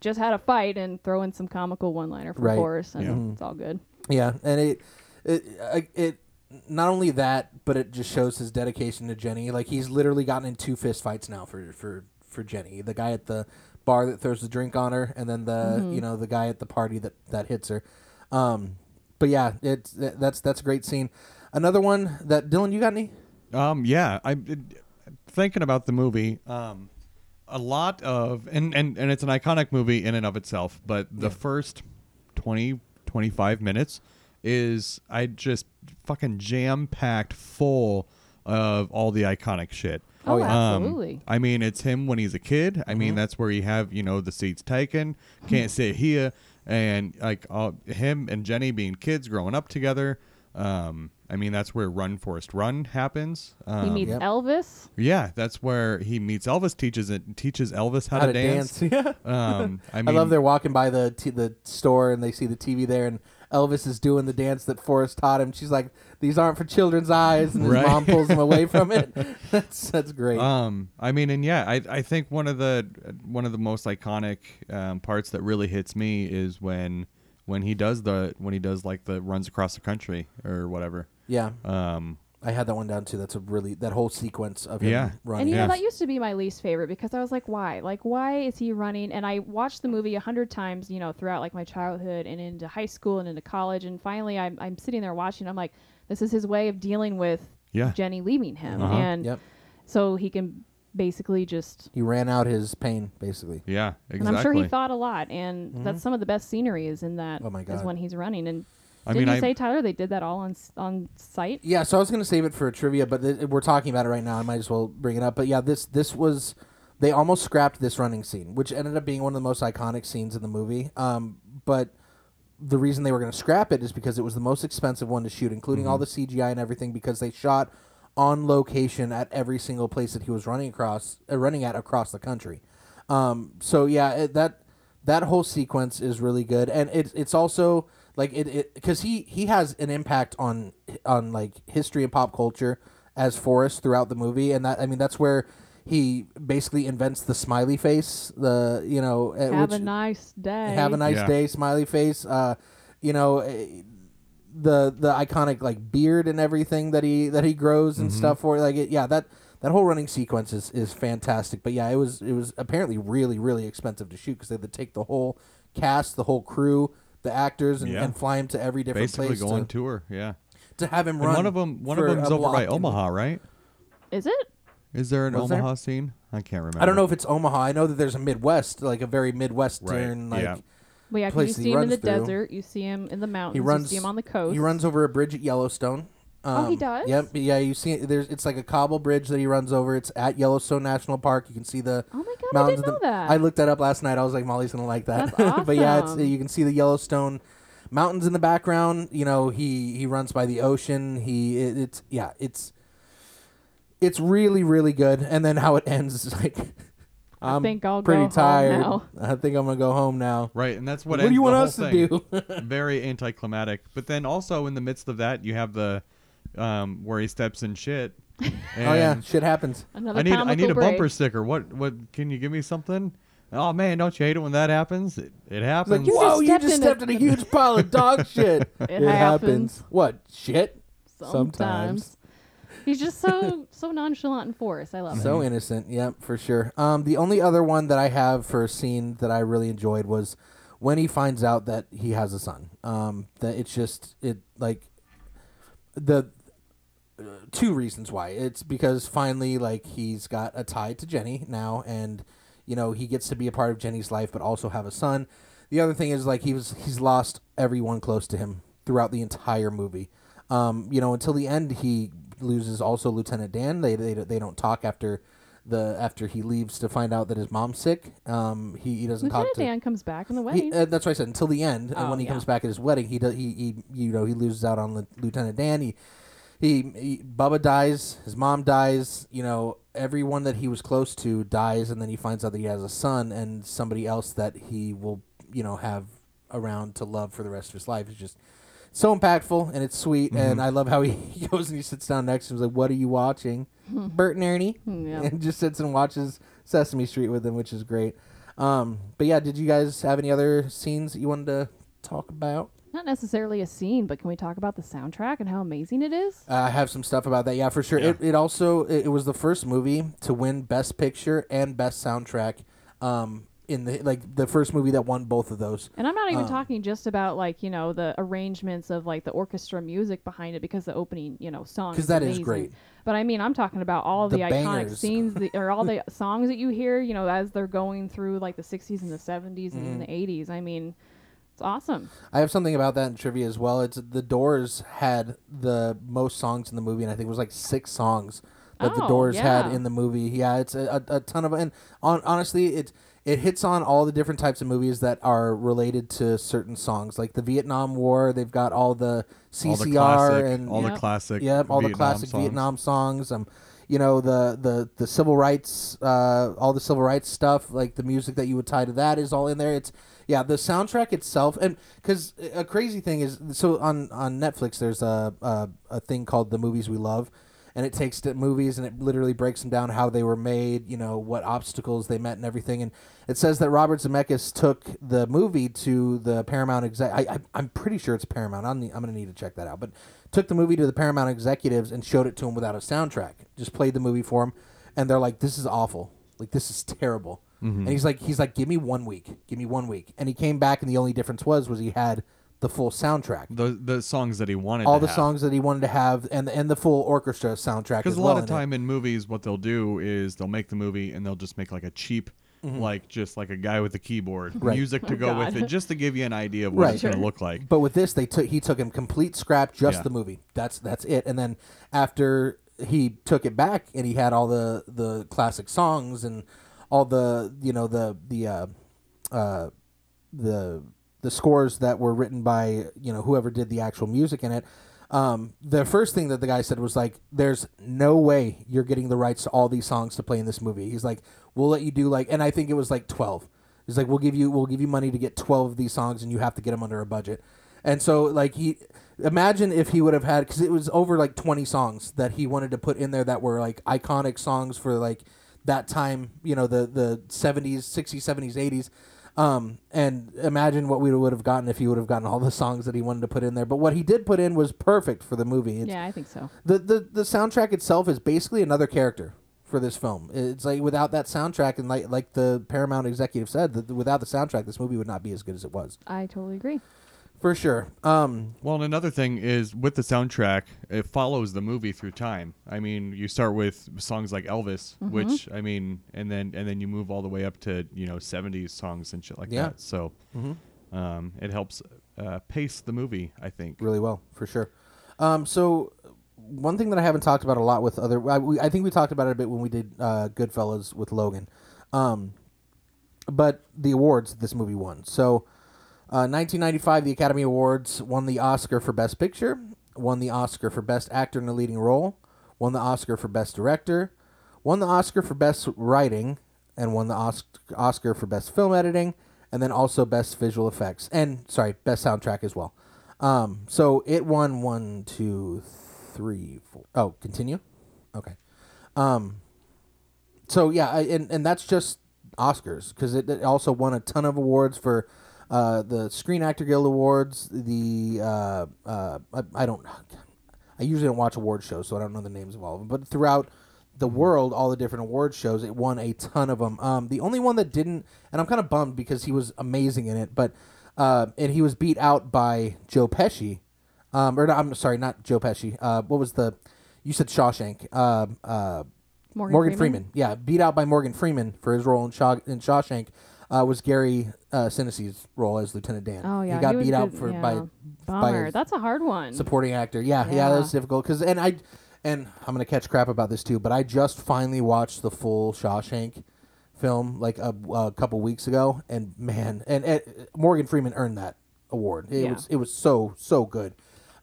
just had a fight and throw in some comical one liner from Right. Forrest and Yeah. it's all good. Yeah, and it it it not only that, but it just shows his dedication to Jenny. Like he's literally gotten in two fist fights now for for for Jenny. The guy at the bar that throws the drink on her, and then the you know the guy at the party that that hits her. Um, but yeah, it's that's that's a great scene. Another one that Dylan, you got any? Um, yeah, I'm thinking about the movie. Um, a lot of and, and and it's an iconic movie in and of itself, but the first 20 25 minutes is I just fucking jam packed full of all the iconic shit. Oh, yeah. Um, absolutely. I mean, it's him when he's a kid. I mean, that's where you have you know the seats taken, can't sit here, and like uh, him and Jenny being kids growing up together. Um, I mean, that's where Run Forrest Run happens. Um, he meets yep. Elvis. yeah, that's where he meets Elvis. Teaches it teaches Elvis how, How to, to dance. dance. Yeah. Um, I I, love they're walking by the t- the store and they see the TV there and Elvis is doing the dance that Forrest taught him. She's like, "These aren't for children's eyes," and his Right. mom pulls him away from it. that's that's great. Um, I mean, and yeah, I I think one of the one of the most iconic um, parts that really hits me is when when he does the when he does like the runs across the country or whatever. yeah, Um, I had that one down too. That's a really that whole sequence of him Yeah. running. And you Yeah. know that used to be my least favorite because I was like, why? Like, why is he running? And I watched the movie a hundred times, you know, throughout like my childhood and into high school and into college. And finally, I'm I'm sitting there watching. I'm like, this is his way of dealing with Yeah. Jenny leaving him, Uh-huh. and Yep. so he can basically just. He ran out his pain basically. yeah, exactly. And I'm sure he thought a lot, and that's some of the best scenery is in that. Oh my god, Is God. when he's running, and I didn't mean, you I say Tyler they did that all on on site? Yeah, so I was gonna save it for a trivia, but th- we're talking about it right now. I might as well bring it up. But yeah, this this was they almost scrapped this running scene, which ended up being one of the most iconic scenes in the movie. Um, but the reason they were going to scrap it is because it was the most expensive one to shoot, including all the CGI and everything, because they shot on location at every single place that he was running across, uh, running at across the country. Um, so yeah, it, that that whole sequence is really good, and it's it's also like it it because he he has an impact on on like history and pop culture as Forrest throughout the movie, and that I mean that's where he basically invents the smiley face, the you know uh, Have which, a nice day. have a nice Yeah. day smiley face uh you know eh, the the iconic like beard and everything that he that he grows and stuff for like it, yeah that that whole running sequence is, is fantastic but yeah it was it was apparently really really expensive to shoot because they had to take the whole cast the whole crew the actors and, Yeah. and fly him to every different place. basically place go on to, tour. Yeah, to have him and run one of them one of them's a over by and- Omaha, right? Is it? Is there an Was there? Omaha scene? I can't remember. I don't know if it's Omaha. I know that there's a Midwest, like a very Midwestern, Right, like yeah. Well, yeah, 'cause place you that he see him in the through. desert, you see him in the mountains, he runs. you see him on the coast. He runs over a bridge at Yellowstone. Oh, he Um, does? Yep. Yeah, you see, there's it's like a cobble bridge that he runs over. It's at Yellowstone National Park. You can see the Oh my god, I mountains. didn't of know the- that. I looked that up last night. I was like, Molly's gonna like that. That's but yeah, it's awesome. you can see the Yellowstone mountains in the background. You know, he he runs by the ocean. He it, it's yeah, it's it's really really good. And then how it ends is like. I I'm think I'll go pretty home tired. now. I think I'm gonna go home now. Right, and that's what. What do you ends want the us to thing. Very anticlimactic. But then also in the midst of that, you have the um, where he steps in shit. oh yeah, shit happens. Another I need I comical need a break. bumper sticker. What what can you give me something? Oh man, don't you hate it when that happens? It, it It's happens. like, You just whoa, you stepped just in stepped a- in a huge pile of dog shit. It happens. What? Shit? Sometimes. He's just so so nonchalant and forced. I love it. So innocent. Yep, for sure. Um, the only other one that I have for a scene that I really enjoyed was when he finds out that he has a son. Um, that it's just it like the uh, two reasons why. It's because finally like he's got a tie to Jenny now, and you know he gets to be a part of Jenny's life, but also have a son. The other thing is like he was he's lost everyone close to him throughout the entire movie. Um, you know, until the end, he loses also Lieutenant Dan. They they they don't talk after the after he leaves to find out that his mom's sick. Um, he he doesn't Lieutenant talk to. Dan comes back in the He, uh, that's what I said. Until the end, and Oh, when he yeah. comes back at his wedding, he does. He, he you know he loses out on Lieutenant Dan. He, he he Bubba dies. His mom dies. You know everyone that he was close to dies, and then he finds out that he has a son and somebody else that he will you know have around to love for the rest of his life. It's just so impactful and it's sweet. And I love how he, he goes and he sits down next to him. He's like, "What are you watching?" Bert and Ernie, Yeah. and just sits and watches Sesame Street with him, which is great. Um, but yeah, did you guys have any other scenes that you wanted to talk about? Not necessarily a scene, but can we talk about the soundtrack and how amazing it is? Uh, I have some stuff about that. Yeah, for sure. It, it also it, it was the first movie to win Best Picture and Best Soundtrack. Um, in the like the first movie that won both of those. And I'm not Um, even talking just about like you know the arrangements of like the orchestra music behind it because the opening you know song 'Cause is that is amazing. great. But I mean, I'm talking about all The the, iconic bangers. scenes that, or all the songs that you hear you know as they're going through like the 60s and the 70s and Mm-hmm. the 80s. I mean, it's awesome. I have something about that in trivia as well. It's the Doors had the most songs in the movie, and I think it was like six songs that the Oh, Doors had in the movie. Yeah, it's a, a, a ton of and on honestly, it it hits on all the different types of movies that are related to certain songs, like the Vietnam War. They've got all the CCR all the classic, and all the Yep. classic, Yep, all the Vietnam classic songs. Vietnam songs. Um, you know the the the civil rights, uh, all the civil rights stuff, like the music that you would tie to that is all in there. It's yeah, the soundtrack itself, and because a crazy thing is, so on on Netflix, there's a, a a thing called the movies we love. And it takes the movies and it literally breaks them down how they were made, you know, what obstacles they met and everything. And it says that Robert Zemeckis took the movie to the Paramount exec. I, I, I'm pretty sure it's Paramount. I'm, I'm going to need to check that out. But took the movie to the Paramount executives and showed it to them without a soundtrack. Just played the movie for them, and they're like, "This is awful. Like this is terrible." Mm-hmm. And he's like, "He's like, give me one week. Give me one week." And he came back, and the only difference was was he had the full soundtrack. The the songs that he wanted. All to the have. songs that he wanted to have, and and the full orchestra soundtrack. Because as a well lot of in it. time in movies, what they'll do is they'll make the movie and they'll just make like a cheap, like just like a guy with a keyboard Mm-hmm. Right. music to Oh, go with it, just to give you an idea of what Right. it's going to look like. But with this, they took he took him complete scrap, just Yeah. the movie. That's that's it. And then after he took it back, and he had all the the classic songs and all the you know the the uh, uh, the the scores that were written by you know whoever did the actual music in it. Um, the first thing that the guy said was like, "There's no way you're getting the rights to all these songs to play in this movie." He's like, "We'll let you do like," and I think it was like twelve. He's like, "We'll give you we'll give you money to get twelve of these songs, and you have to get them under a budget." And so like he imagine if he would have had because it was over like twenty songs that he wanted to put in there that were like iconic songs for like that time, you know, the the seventies, sixties, seventies, eighties. Um, and imagine what we would have gotten if he would have gotten all the songs that he wanted to put in there. But what he did put in was perfect for the movie. It's, Yeah, I think so. the, the the soundtrack itself is basically another character for this film. It's like without that soundtrack, and like like the Paramount executive said, that without the soundtrack, this movie would not be as good as it was I totally agree. For sure. Um, Well, and another thing is with the soundtrack, it follows the movie through time. I mean, you start with songs like Elvis, Mm-hmm. which I mean, and then and then you move all the way up to you know '70s songs and shit like Yeah. that. So um, it helps uh, pace the movie, I think. really well for sure. Um, so one thing that I haven't talked about a lot with other, I, we, I think we talked about it a bit when we did uh, Goodfellas with Logan, um, but the awards this movie won. So, uh, 1995, the Academy Awards won the Oscar for Best Picture, won the Oscar for Best Actor in a Leading Role, won the Oscar for Best Director, won the Oscar for Best Writing, and won the Os- Oscar for Best Film Editing, and then also Best Visual Effects, and sorry, Best Soundtrack as well. Um, so it won one, two, three, four. Oh, continue. Okay. Um, so yeah, I, and and that's just Oscars because it, it also won a ton of awards for uh, the Screen Actor Guild Awards. The uh, uh, I, I don't, I usually don't watch award shows, so I don't know the names of all of them. But throughout the world, all the different award shows, it won a ton of them. Um, the only one that didn't, and I'm kind of bummed because he was amazing in it, but uh, and he was beat out by Joe Pesci. Um, or no, I'm sorry, not Joe Pesci. Uh, what was the? You said Shawshank. Uh, uh, Morgan, Morgan Freeman. Yeah, beat out by Morgan Freeman for his role in, Shaw- in Shawshank. Uh, was Gary uh, Sinise's role as Lieutenant Dan. Oh yeah, he got was beat out good- for yeah. by Bummer. his That's a hard one. supporting actor. Yeah, yeah, Yeah. that was difficult because and I and I'm gonna catch crap about this too, but I just finally watched the full Shawshank film like a, a couple weeks ago, and man, and, and Morgan Freeman earned that award. It Yeah. was it was so so good.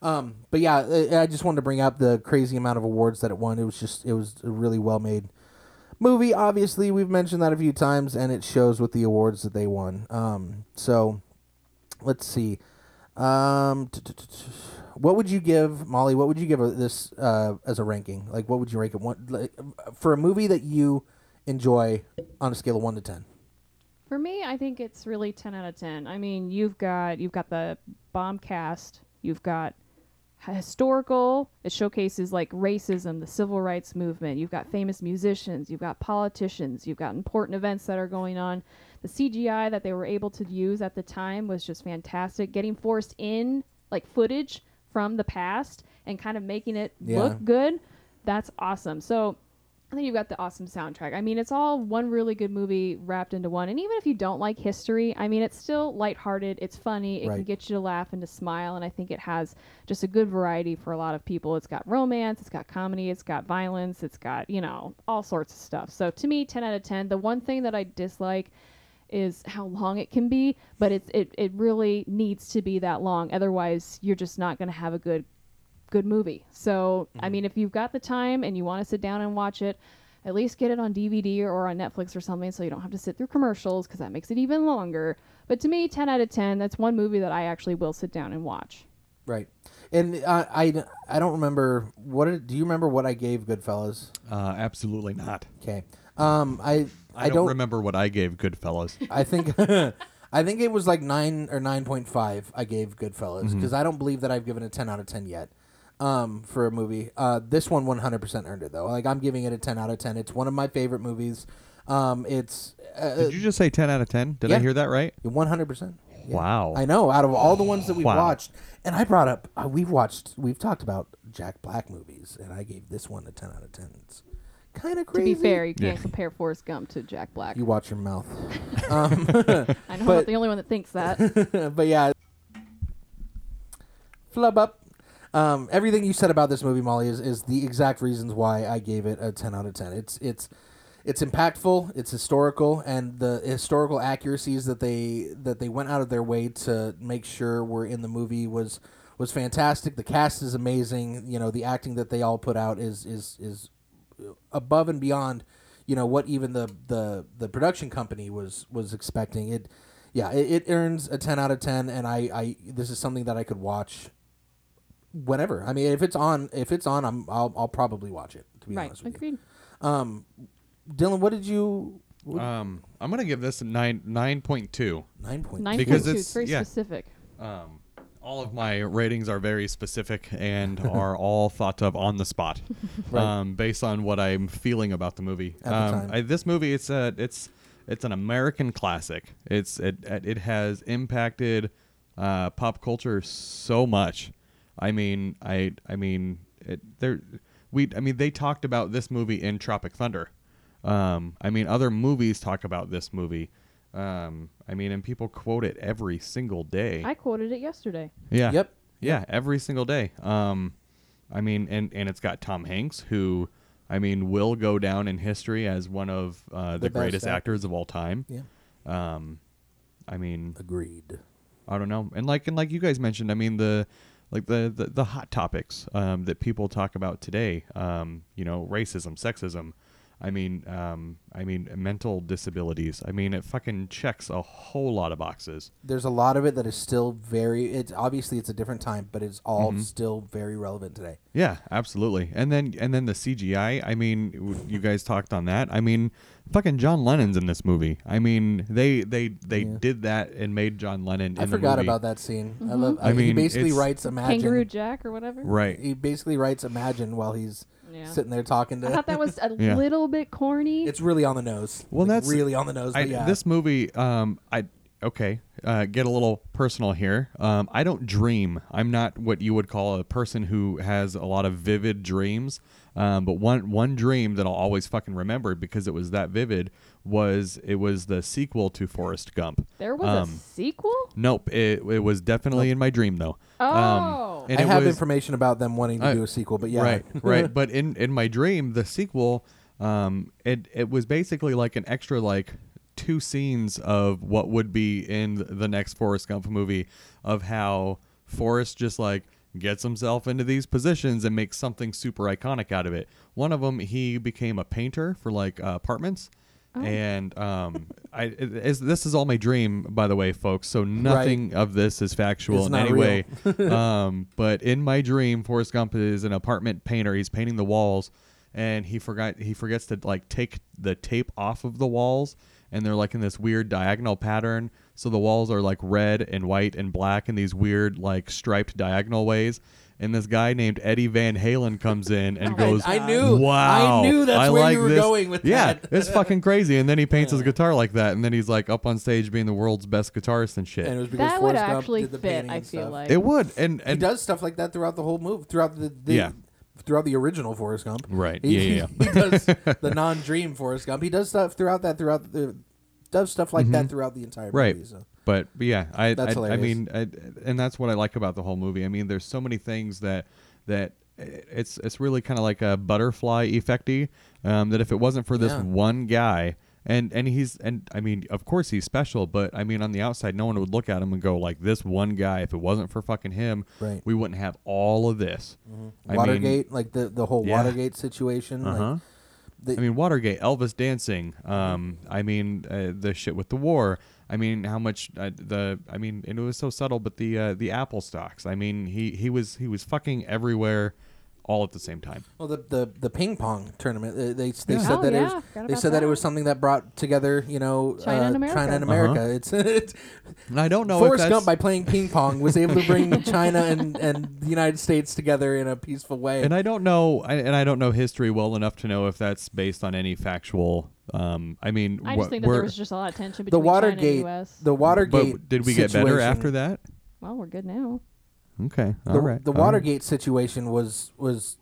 Um, but yeah, I I just wanted to bring up the crazy amount of awards that it won. It was just it was a really well made movie. Obviously, we've mentioned that a few times, and it shows with the awards that they won. Um, so let's see. Um, what would you give Molly? What would you give this uh, as a ranking? Like, what would you rank it one like, for a movie that you enjoy on a scale of one to ten? For me, I think it's really 10 out of 10. I mean, you've got you've got the bomb cast, you've got historical, it showcases like racism, the civil rights movement. You've got famous musicians, you've got politicians, you've got important events that are going on. The CGI that they were able to use at the time was just fantastic. Getting Forrest in like footage from the past and kind of making it Yeah. look good, that's awesome. So I think you've got the awesome soundtrack. I mean, it's all one really good movie wrapped into one. And even if you don't like history, I mean, it's still lighthearted. It's funny. It can get you to laugh and to smile. And I think it has just a good variety for a lot of people. It's got romance, it's got comedy, it's got violence, it's got, you know, all sorts of stuff. So to me, 10 out of 10. The one thing that I dislike is how long it can be, but it's it, it really needs to be that long. Otherwise, you're just not going to have a good good movie. So, I mean, if you've got the time and you want to sit down and watch it, at least get it on DVD or on Netflix or something so you don't have to sit through commercials because that makes it even longer. But to me, 10 out of 10, that's one movie that I actually will sit down and watch. Right. And uh, I I don't remember what did, do you remember what I gave Goodfellas? Uh, absolutely not. Okay. Um, I I, don't, remember what I gave Goodfellas. I think I think it was like nine or nine point five. I gave Goodfellas because I don't believe that I've given a ten out of ten yet. Um, for a movie, uh, this one one hundred percent earned it though. Like I'm giving it a ten out of ten. It's one of my favorite movies. Um, it's Did you just say 10 out of 10? Did I hear that right? one hundred percent. Wow. I know. Out of all the ones that we've Wow. watched, and I brought up, uh, we've watched, we've talked about Jack Black movies, and I gave this one a ten out of ten. It's kind of crazy. To be fair, you can't Yeah. compare Forrest Gump to Jack Black. you watch your mouth. I know I'm not the only one that thinks that. but yeah, flub up. Um, everything you said about this movie, Molly, is, is the exact reasons why I gave it a ten out of ten. It's it's it's impactful, it's historical, and the historical accuracies that they that they went out of their way to make sure were in the movie was was fantastic. The cast is amazing. You know, the acting that they all put out is is is above and beyond you know what even the the the production company was was expecting it yeah it, it earns a 10 out of 10 and i i this is something that i could watch whenever i mean if it's on if it's on i'm i'll, I'll probably watch it to be right. honest with Agreed. you um dylan what did you what, Um, I'm gonna give this a nine nine point two. nine point Nine Because point two. it's- It's very yeah. specific. Um, all of my ratings are very specific and are all thought of on the spot, Right. um, based on what I'm feeling about the movie. At the um, time. I, this movie, it's a, it's, it's an American classic. It's it, it has impacted uh, pop culture so much. I mean, I, I mean, it, there, we, I mean, they talked about this movie in Tropic Thunder. Um, I mean, other movies talk about this movie. Um, I mean, and people quote it every single day. I quoted it yesterday. Yeah. Yep. Yeah, every single day. Um, I mean, and and it's got Tom Hanks, who, I mean, will go down in history as one of uh, the, The greatest actor. actors of all time. yeah Um, I mean, agreed I don't know, and like and like you guys mentioned, I mean the like the the, the hot topics um, that people talk about today. Um, you know, racism, sexism. I mean, um, I mean, mental disabilities. I mean, it fucking checks a whole lot of boxes. there's a lot of it that is still very it's obviously it's a different time but it's all Mm-hmm. still very relevant today Yeah, absolutely. And then and then the CGI. I mean, you guys talked on that. I mean, fucking John Lennon's in this movie. I mean, they they they Yeah. did that and made John Lennon. In i the forgot movie. about that scene i Mm-hmm. love I he mean, he basically writes imagine Kangaroo Jack or whatever. Right. he basically writes imagine while he's Yeah. sitting there talking to I thought that was a Yeah. little bit corny. it's really on the nose Well, Like, that's- really on the nose I, but yeah This movie, um, I okay, uh, get a little personal here. Um, I don't dream. I'm not what you would call a person who has a lot of vivid dreams. Um, but one one dream that I'll always fucking remember because it was that vivid was it was the sequel to Forrest Gump. There was Um, a sequel. Nope, it, it was definitely in my dream though. Um, Oh. and I it have was, information about them wanting to Uh, do a sequel, but yeah, Right, right. But in in my dream, the sequel, um, it it was basically like an extra like two scenes of what would be in the next Forrest Gump movie of how Forrest just like gets himself into these positions and makes something super iconic out of it. One of them, he became a painter for like uh, apartments. And um, I it, it's, this is all my dream, by the way, folks. So nothing of this is factual It's in not any way um, but in my dream, Forrest Gump is an apartment painter. He's painting the walls, and he forgot he forgets to like take the tape off of the walls, and they're like in this weird diagonal pattern. So the walls are like red and white and black in these weird like striped diagonal ways. And this guy named Eddie Van Halen comes in and Oh goes, I knew. Wow, I knew that's I where like you were this." going with yeah, that. it's fucking crazy. And then he paints his guitar like that, and then he's like up on stage being the world's best guitarist and shit. and it was because that would Forrest Gump actually did the fit. painting I and feel stuff. like it would, and he and does stuff like that throughout the whole movie, throughout the, the Yeah. throughout the original Forrest Gump. Right. He, Yeah, he, he does the non-dream Forrest Gump. He does stuff throughout that throughout the does stuff like that throughout the entire Mm-hmm. Right. movie. So. But, but yeah, I I, I mean, I, and that's what I like about the whole movie. I mean, there's so many things that that it's it's really kind of like a butterfly effecty. Um, that if it wasn't for this Yeah. one guy, and and he's and I mean, of course he's special, but I mean, on the outside, no one would look at him and go like, this one guy. If it wasn't for fucking him, Right. we wouldn't have all of this. Mean, Watergate, like the the whole Yeah. Watergate situation. Uh-huh. Like, the, I mean, Watergate, Elvis dancing. Um, I mean, uh, the shit with the war. I mean, how much uh, the? I mean, and it was so subtle, but the uh, the Apple stocks. I mean, he he was he was fucking everywhere, all at the same time. well, the, the the ping pong tournament. They they, they Yeah. said Oh, that it was forgot they said that. it was something that brought together you know China and uh, America. China and Uh-huh. It's, it's And I don't know Forrest if Gump by playing ping pong was able to bring China and, and the United States together in a peaceful way. and I don't know, I, and I don't know history well enough to know if that's based on any factual. Um, I mean, I wha- just think that there was just a lot of tension between the Watergate, China and U.S. the Watergate. But did we get better after that? well, we're good now. Okay, The, all right. the all right. Watergate situation was was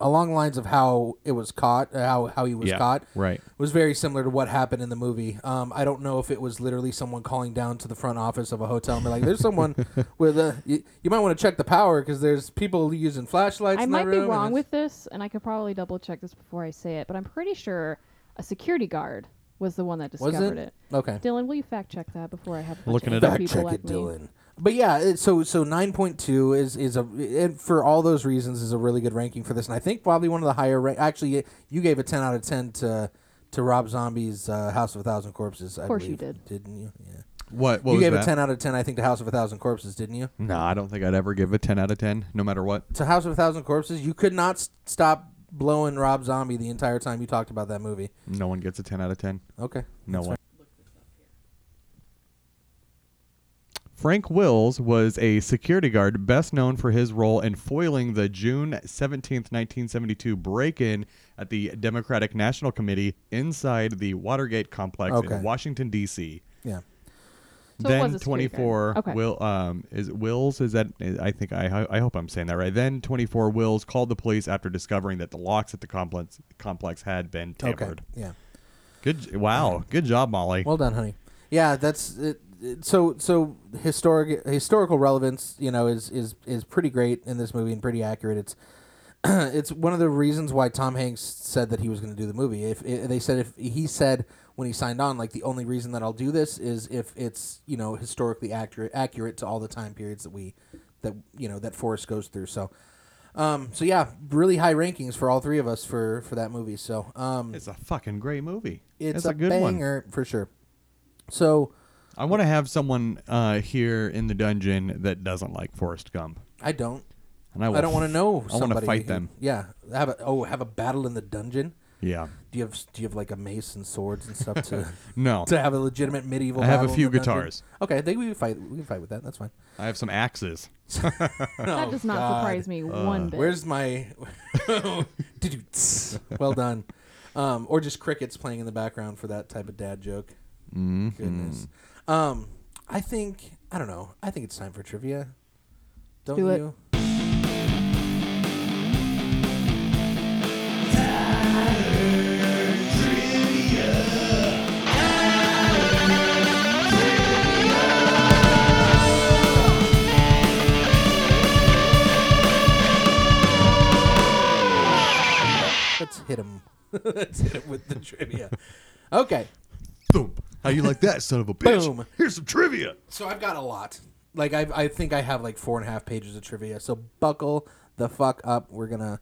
along the lines of how it was caught, uh, how how he was Yeah, caught. right. was very similar to what happened in the movie. Um, I don't know if it was literally someone calling down to the front office of a hotel and be like, "There's someone with a you, you might want to check the power because there's people using flashlights." I in might the be room," and wrong it's- with this, and I could probably double check this before I say it, but I'm pretty sure a security guard was the one that Was discovered it? it? Okay. Dylan, will you fact check that before I have a bunch Looking of it other up. Fact people check like it, me? Dylan. But yeah, it, so so nine point two is is a and for all those reasons is a really good ranking for this, and I think probably one of the higher. Ra- actually, you gave a ten out of ten to to Rob Zombie's uh, House of a Thousand Corpses. I Of course you believe. did. didn't you? Yeah. What? what you was gave that? a ten out of ten, I think, to House of a Thousand Corpses, didn't you? No, I don't think I'd ever give a ten out of ten, no matter what. To House of a Thousand Corpses, you could not s- stop blowing Rob Zombie the entire time you talked about that movie. No one gets a ten out of ten. Okay. No That's one. Frank Wills was a security guard best known for his role in foiling the June 17th, 1972 break in at the Democratic National Committee inside the Watergate complex Okay. in Washington, D.C. Yeah. So it was then a security 24 guard. Okay. will um is Wills is that I think I I hope I'm saying that right. Then 24 Wills called the police after discovering that the locks at the complex complex had been tampered. Okay. tampered. Yeah. Good wow, good job Molly. Well done, honey. Yeah, that's it, it- so so historic historical relevance. You know, is is is pretty great in this movie and pretty accurate. It's it's one of the reasons why Tom Hanks said that he was going to do the movie. If i they said if he said when he signed on, like the only reason that I'll do this is if it's you know historically accurate accurate to all the time periods that we that you know that Forrest goes through. So. Um, so yeah, really high rankings for all three of us for for that movie. So um, It's a fucking great movie. it's, a, a, good one. for sure. So I want to have someone uh, here in the dungeon that doesn't like Forrest Gump, I don't. and I, will I don't want to know. I want to somebody fight who- them. Yeah, have a oh have a battle in the dungeon. Yeah, Do you have do you have like a mace and swords and stuff to no, to have a legitimate medieval? I have a battle in few the dungeon? guitars. Okay, they we can fight. We can fight with that. That's fine. I have some axes. That Oh, does not God. surprise me one bit. Where's my? well done. Um, or just crickets playing in the background for that type of dad joke. Mm-hmm. Goodness. Um, I think I don't know. I think it's time for trivia. Don't Do it. you? Let's hit him. Let's hit him with the trivia. Okay. Boom. How you like that, son of a bitch? Boom. Here's some trivia. so I've got a lot. Like I, I think I have like four and a half pages of trivia. So buckle the fuck up. We're gonna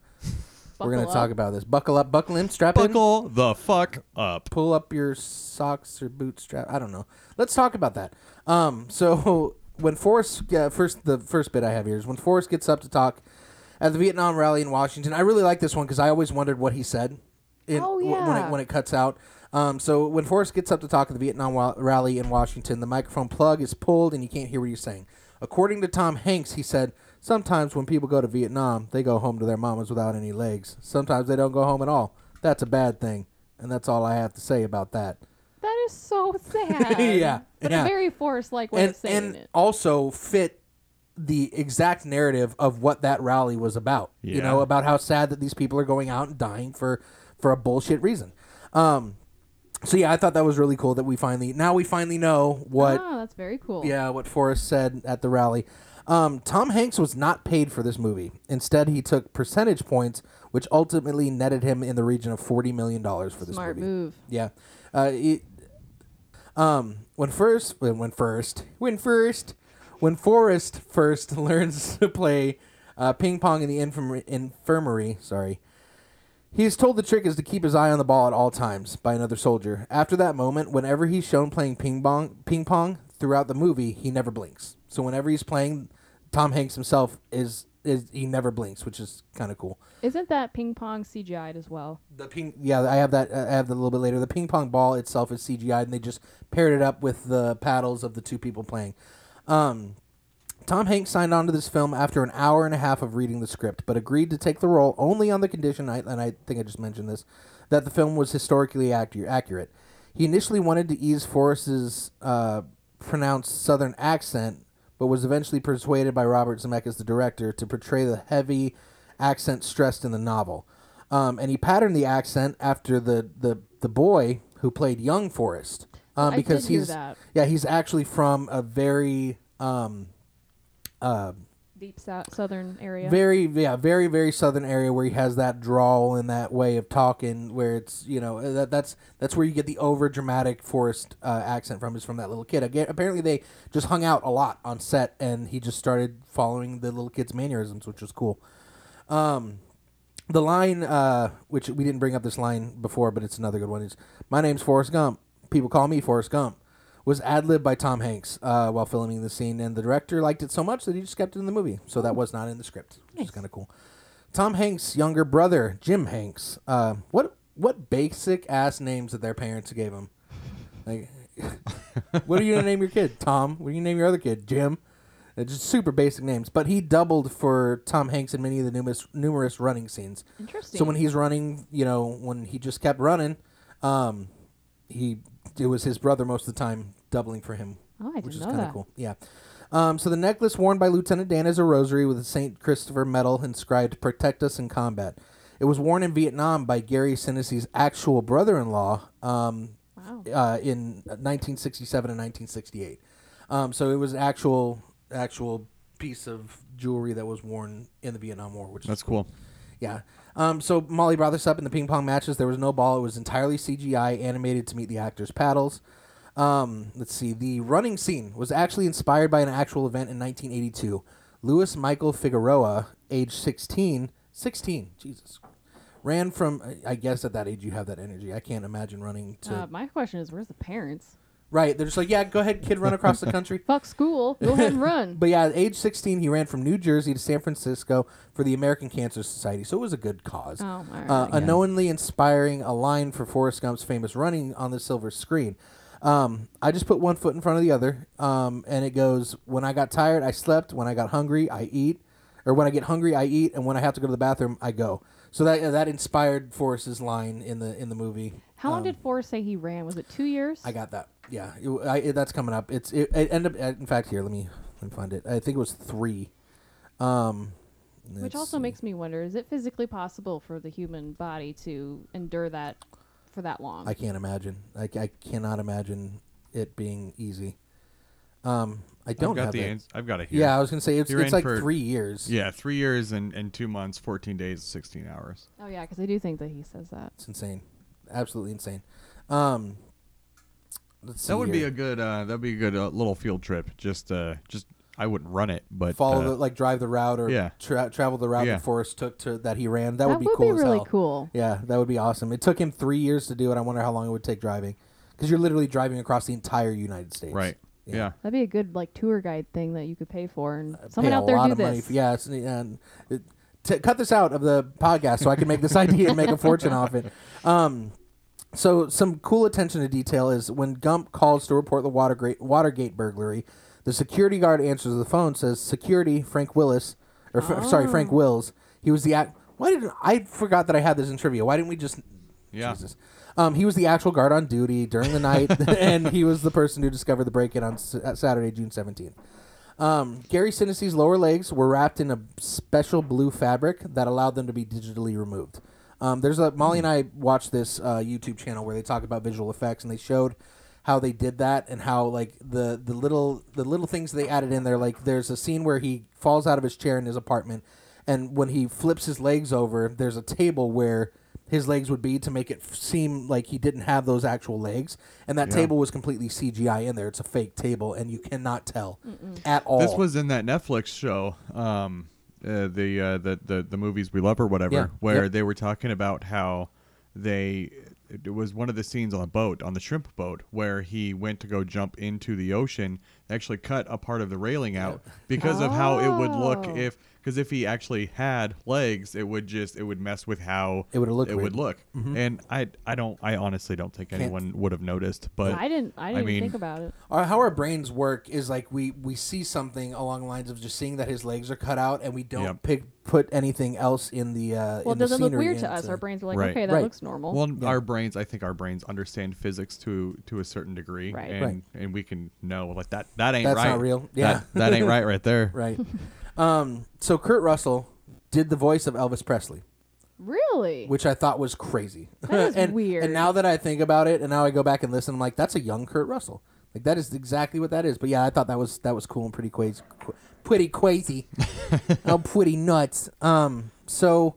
we're gonna Buckle talk up. about this. Buckle up, buckle in, strap in. Buckle the fuck up. pull up your socks or bootstrap. I don't know. Let's talk about that. Um, so when Forrest uh, first the first bit I have here is when Forrest gets up to talk at the Vietnam rally in Washington. I really like this one because I always wondered what he said. In, Oh, wh- when yeah. it when it cuts out. Um, so when Forrest gets up to talk at the Vietnam wa- rally in Washington, the microphone plug is pulled and you can't hear what he's saying. According to Tom Hanks, he said, "Sometimes when people go to Vietnam, they go home to their mamas without any legs. Sometimes they don't go home at all. That's a bad thing." And that's all I have to say about that. That is so sad. Yeah, But yeah. a very Forrest like way and of saying and it. also fit the exact narrative of what that rally was about. Yeah. You know, about how sad that these people are going out and dying for for a bullshit reason. Um so yeah, I thought that was really cool that we finally now we finally know what oh, that's very cool. yeah, what Forrest said at the rally. Um, Tom Hanks was not paid for this movie. Instead, he took percentage points, which ultimately netted him in the region of forty million dollars for this Smart movie. move. Yeah. Uh, it, um, when first, when, when first, when first, when Forrest first learns to play uh, ping pong in the infirmary, infirmary, sorry, he's told the trick is to keep his eye on the ball at all times by another soldier. After that moment, whenever he's shown playing ping pong, ping pong throughout the movie, he never blinks. So whenever he's playing, Tom Hanks himself is is he never blinks, which is kind of cool. Isn't that ping pong CGI'd as well? The ping, yeah, I have that. I have that a little bit later. The ping pong ball itself is CGI, and they just paired it up with the paddles of the two people playing. Um, Tom Hanks signed on to this film after an hour and a half of reading the script, but agreed to take the role only on the condition, I, and I think I just mentioned this, that the film was historically accu- accurate. He initially wanted to ease Forrest's uh, pronounced Southern accent, but was eventually persuaded by Robert Zemeckis, the director, to portray the heavy accent stressed in the novel. Um, and he patterned the accent after the, the, the boy who played young Forrest. Um, I because he's that. yeah he's actually from a very um, uh, Deep sou- southern area. very yeah very very southern area where he has that drawl and that way of talking where it's you know that that's that's where you get the over dramatic Forrest uh, accent from is from that little kid. Again, apparently they just hung out a lot on set and he just started following the little kid's mannerisms which was cool. Um the line uh which we didn't bring up this line before but it's another good one is my name's Forrest Gump. People call me Forrest Gump was ad libbed by Tom Hanks uh, while filming the scene, and the director liked it so much that he just kept it in the movie. So that was not in the script, which is kind of cool. Tom Hanks' younger brother, Jim Hanks. Uh, what what basic ass names that their parents gave him? Like, what are you gonna name your kid? Tom. What are you gonna name your other kid? Jim. They're just super basic names. But he doubled for Tom Hanks in many of the numerous numerous running scenes. Interesting. So when he's running, you know, when he just kept running, um, he it was his brother most of the time doubling for him, oh, I which didn't is know kind of that. cool. Yeah. Um, so the necklace worn by Lieutenant Dan is a rosary with a Saint Christopher medal inscribed "Protect us in combat." It was worn in Vietnam by Gary Sinise's actual brother-in-law um, Wow. uh, in 1967 and 1968. Um, so it was an actual actual piece of jewelry that was worn in the Vietnam War, which is That's cool. yeah. Um, so Molly brought this up in the ping pong matches. There was no ball. It was entirely CGI, animated to meet the actors' paddles. Um, let's see. The running scene was actually inspired by an actual event in 1982. Louis Michael Figueroa, age 16, 16, Jesus, ran from. I- guess at that age you have that energy. I can't imagine running to. Uh, my question is, where's the parents? Right. They're just like, yeah, go ahead, kid, run across the country. Fuck school. Go ahead and run. But yeah, at age 16, he ran from New Jersey to San Francisco for the American Cancer Society. So it was a good cause. Oh, right, uh, unknowingly inspiring a line for Forrest Gump's famous running on the silver screen. Um, I just put one foot in front of the other, um, and it goes: When I got tired, I slept. When I got hungry, I eat. Or when I get hungry, I eat. And when I have to go to the bathroom, I go. So that that inspired Forrest's line in the in the movie. How long Um, did Forrest say he ran? Was it two years? I got that. Yeah, it, I, it, that's coming up. It's it, it ended up. In fact, here let me let me find it. I think it was three. Um, Which also see. makes me wonder: Is it physically possible for the human body to endure that for that long? I can't imagine. I, I cannot imagine it being easy. Um, I don't I've got have the ans- I've got it here. Yeah, I was gonna say it's it's like for- three years. Yeah, three years and, and two months, 14 days, 16 hours. Oh yeah, because I do think that he says that. It's insane, absolutely insane. Um, let's see That would be a good. Uh, that'd be a good uh, little field trip. Just, uh, just I wouldn't run it, but follow uh, the like drive the route or yeah. tra- travel the route Yeah. that Forrest took to that he ran. That, would be would cool be as really hell. cool. Yeah, that would be awesome. It took him three years to do it. I wonder how long it would take driving, because you're literally driving across the entire United States. right. Yeah. Yeah. That'd be a good like tour guide thing that you could pay for, and someone out there lot do of money this. for- yeah, it's, and it, to cut this out of the podcast so I can make this idea and make a fortune off it. Um, so some cool attention to detail is when Gump calls to report the Watergate Watergate burglary, the security guard answers the phone, says security Frank Willis, or Fr- sorry Frank Wills. He was the act. Why did I forgot that I had this in trivia? Why didn't we just? Yeah. Jesus. Um, he was the actual guard on duty during the night, and he was the person who discovered the break-in on S- uh, Saturday, June seventeenth. Um, Gary Sinise's lower legs were wrapped in a special blue fabric that allowed them to be digitally removed. Um, there's a Molly and I watched this uh, YouTube channel where they talk about visual effects, and they showed how they did that and how like the the little the little things they added in there. Like there's a scene where he falls out of his chair in his apartment, and when he flips his legs over, there's a table where his legs would be to make it f- seem like he didn't have those actual legs, and that table was completely CGI in there. It's a fake table, and you cannot tell at all. This was in that Netflix show, um, uh, the, uh, the the the movies we love or whatever, Yeah. where Yep. they were talking about how they. It was one of the scenes on a boat, on the shrimp boat, where he went to go jump into the ocean. They actually cut a part of the railing out because of how it would look Oh. if, because if he actually had legs, it would just it would mess with how It would look. It weird. would look, and I I don't I honestly don't think anyone would have noticed, but I didn't. I didn't mean, think about it. our, how our brains work is like we we see something along the lines of just seeing that his legs are cut out, and we don't Yep. pick put anything else in the uh, Well, in it doesn't look weird to us. Our brains are like, Right. okay, that Right. looks normal. Well, our brains, I think our brains understand physics to to a certain degree, Right. and Right. and we can know like that that ain't That's right. not real. Yeah. that, that ain't right right there. right. Um, so Kurt Russell did the voice of Elvis Presley, really? which I thought was crazy. That is and, weird. And now that I think about it, and now I go back and listen, I'm like, that's a young Kurt Russell. Like that is exactly what that is. But yeah, I thought that was that was cool and pretty crazy, qu- pretty crazy, oh, pretty nuts. Um, so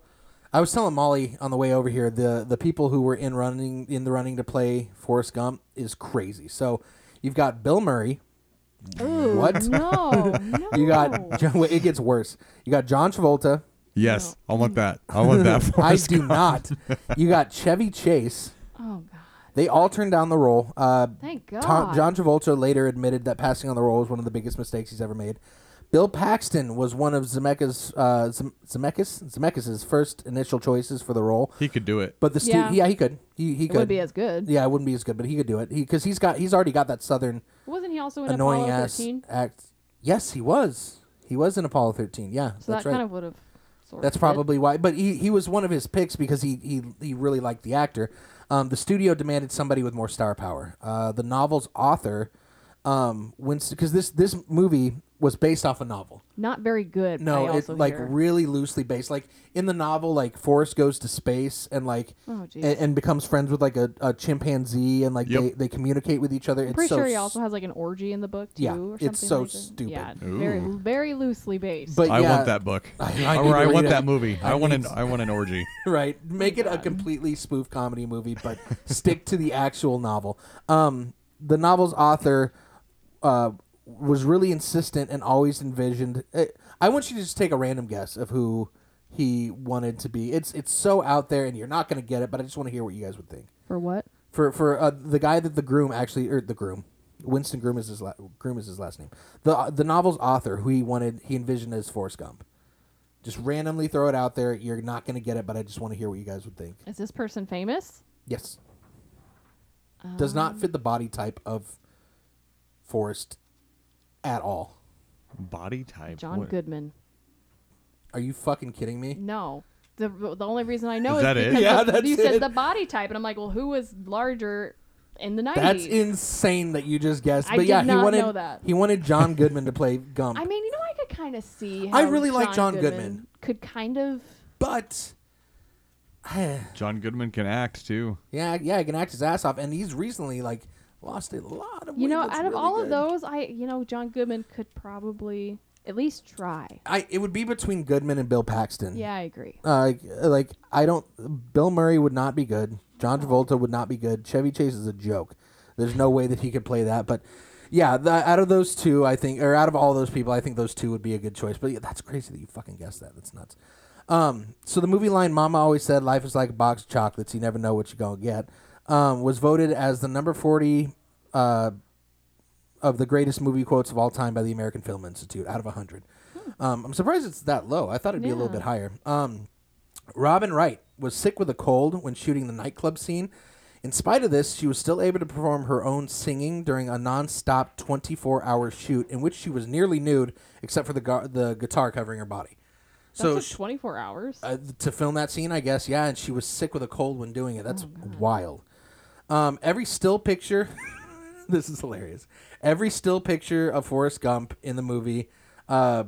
I was telling Molly on the way over here the the people who were in running in the running to play Forrest Gump is crazy. So you've got Bill Murray. Ooh, What? No, no. You got John, it gets worse. You got John Travolta. Yes, I want that. I want that. I Forrest do Gump. not. You got Chevy Chase. Oh God! They all turned down the role. Uh, Thank God. Tom, John Travolta later admitted that passing on the role was one of the biggest mistakes he's ever made. Bill Paxton was one of Zemeckis uh, Zem- Zemeckis Zemeckis's first initial choices for the role, He could do it. but the stu- Yeah. yeah he could he he it could would be as good. yeah it wouldn't be as good but he could do it because he's got he's already got that southern Wasn't he also in annoying Apollo ass 13? act. Yes, he was. He was in Apollo 13. Yeah, So that's that right. kind of would have. That's probably why. But he, he was one of his picks because he he, he really liked the actor. Um, the studio demanded somebody with more star power. Uh, the novel's author, um, because this this movie was based off a novel. not very good. No, it's like hear. really loosely based. Like in the novel, like Forrest goes to space and like Oh, and, and becomes friends with like a, a chimpanzee and like Yep. they, they communicate with each other. I'm it's pretty so sure he also has like an orgy in the book too, Yeah, or it's so like stupid. Yeah, very Ooh. very loosely based. But I yeah, want that book. I- I or I want it. that movie. I, I want an I want an orgy. right make it a completely spoof comedy movie but stick to the actual novel um the novel's author uh was really insistent and always envisioned eh, i want you to just take a random guess of who he wanted to be it's it's so out there and you're not going to get it but i just want to hear what you guys would think For what? for for uh, the guy that the groom actually or the groom Winston Groom is his la- Groom is his last name. The the novel's author who he wanted he envisioned as Forrest Gump. Just randomly throw it out there. You're not going to get it, but I just want to hear what you guys would think. Is this person famous? Yes. Does not fit the body type of Forrest at all. Body type. John what? Goodman. Are you fucking kidding me? No. The, the only reason I know Is is, that it? because Yeah, the- that's you said it. the body type, and I'm like, well, who was larger in the 90s? That's insane that you just guessed. I But did yeah, he wanted know that. he wanted John Goodman to play Gump. I mean, you know, I could kind of see. I how really like John Goodman. Could kind of. but John Goodman can act too. yeah, yeah, he can act his ass off, and he's recently like lost a lot of You know, out of really all good. of those, I you know John Goodman could probably at least try. I it would be between Goodman and Bill Paxton. Yeah, I agree. Uh, like, like I don't. Bill Murray would not be good. John Travolta would not be good. Chevy Chase is a joke. There's no way that he could play that. But yeah, the, out of those two, I think, or out of all those people, I think those two would be a good choice. But yeah, that's crazy that you fucking guessed that. That's nuts. Um, so the movie line "Mama always said life is like a box of chocolates. You never know what you're gonna get." Um, was voted as the number forty uh, of the greatest movie quotes of all time by the American Film Institute out of 100. Um, I'm surprised it's that low. I thought it'd be a little bit higher. Um, Robin Wright was sick with a cold when shooting the nightclub scene. In spite of this, she was still able to perform her own singing during a non-stop 24-hour shoot in which she was nearly nude except for the gu- the guitar covering her body. So like sh- 24 hours. uh, to film that scene, I guess, yeah, and she was sick with a cold when doing it. That's wild. Um, every still picture, this is hilarious. Every still picture of Forrest Gump in the movie uh,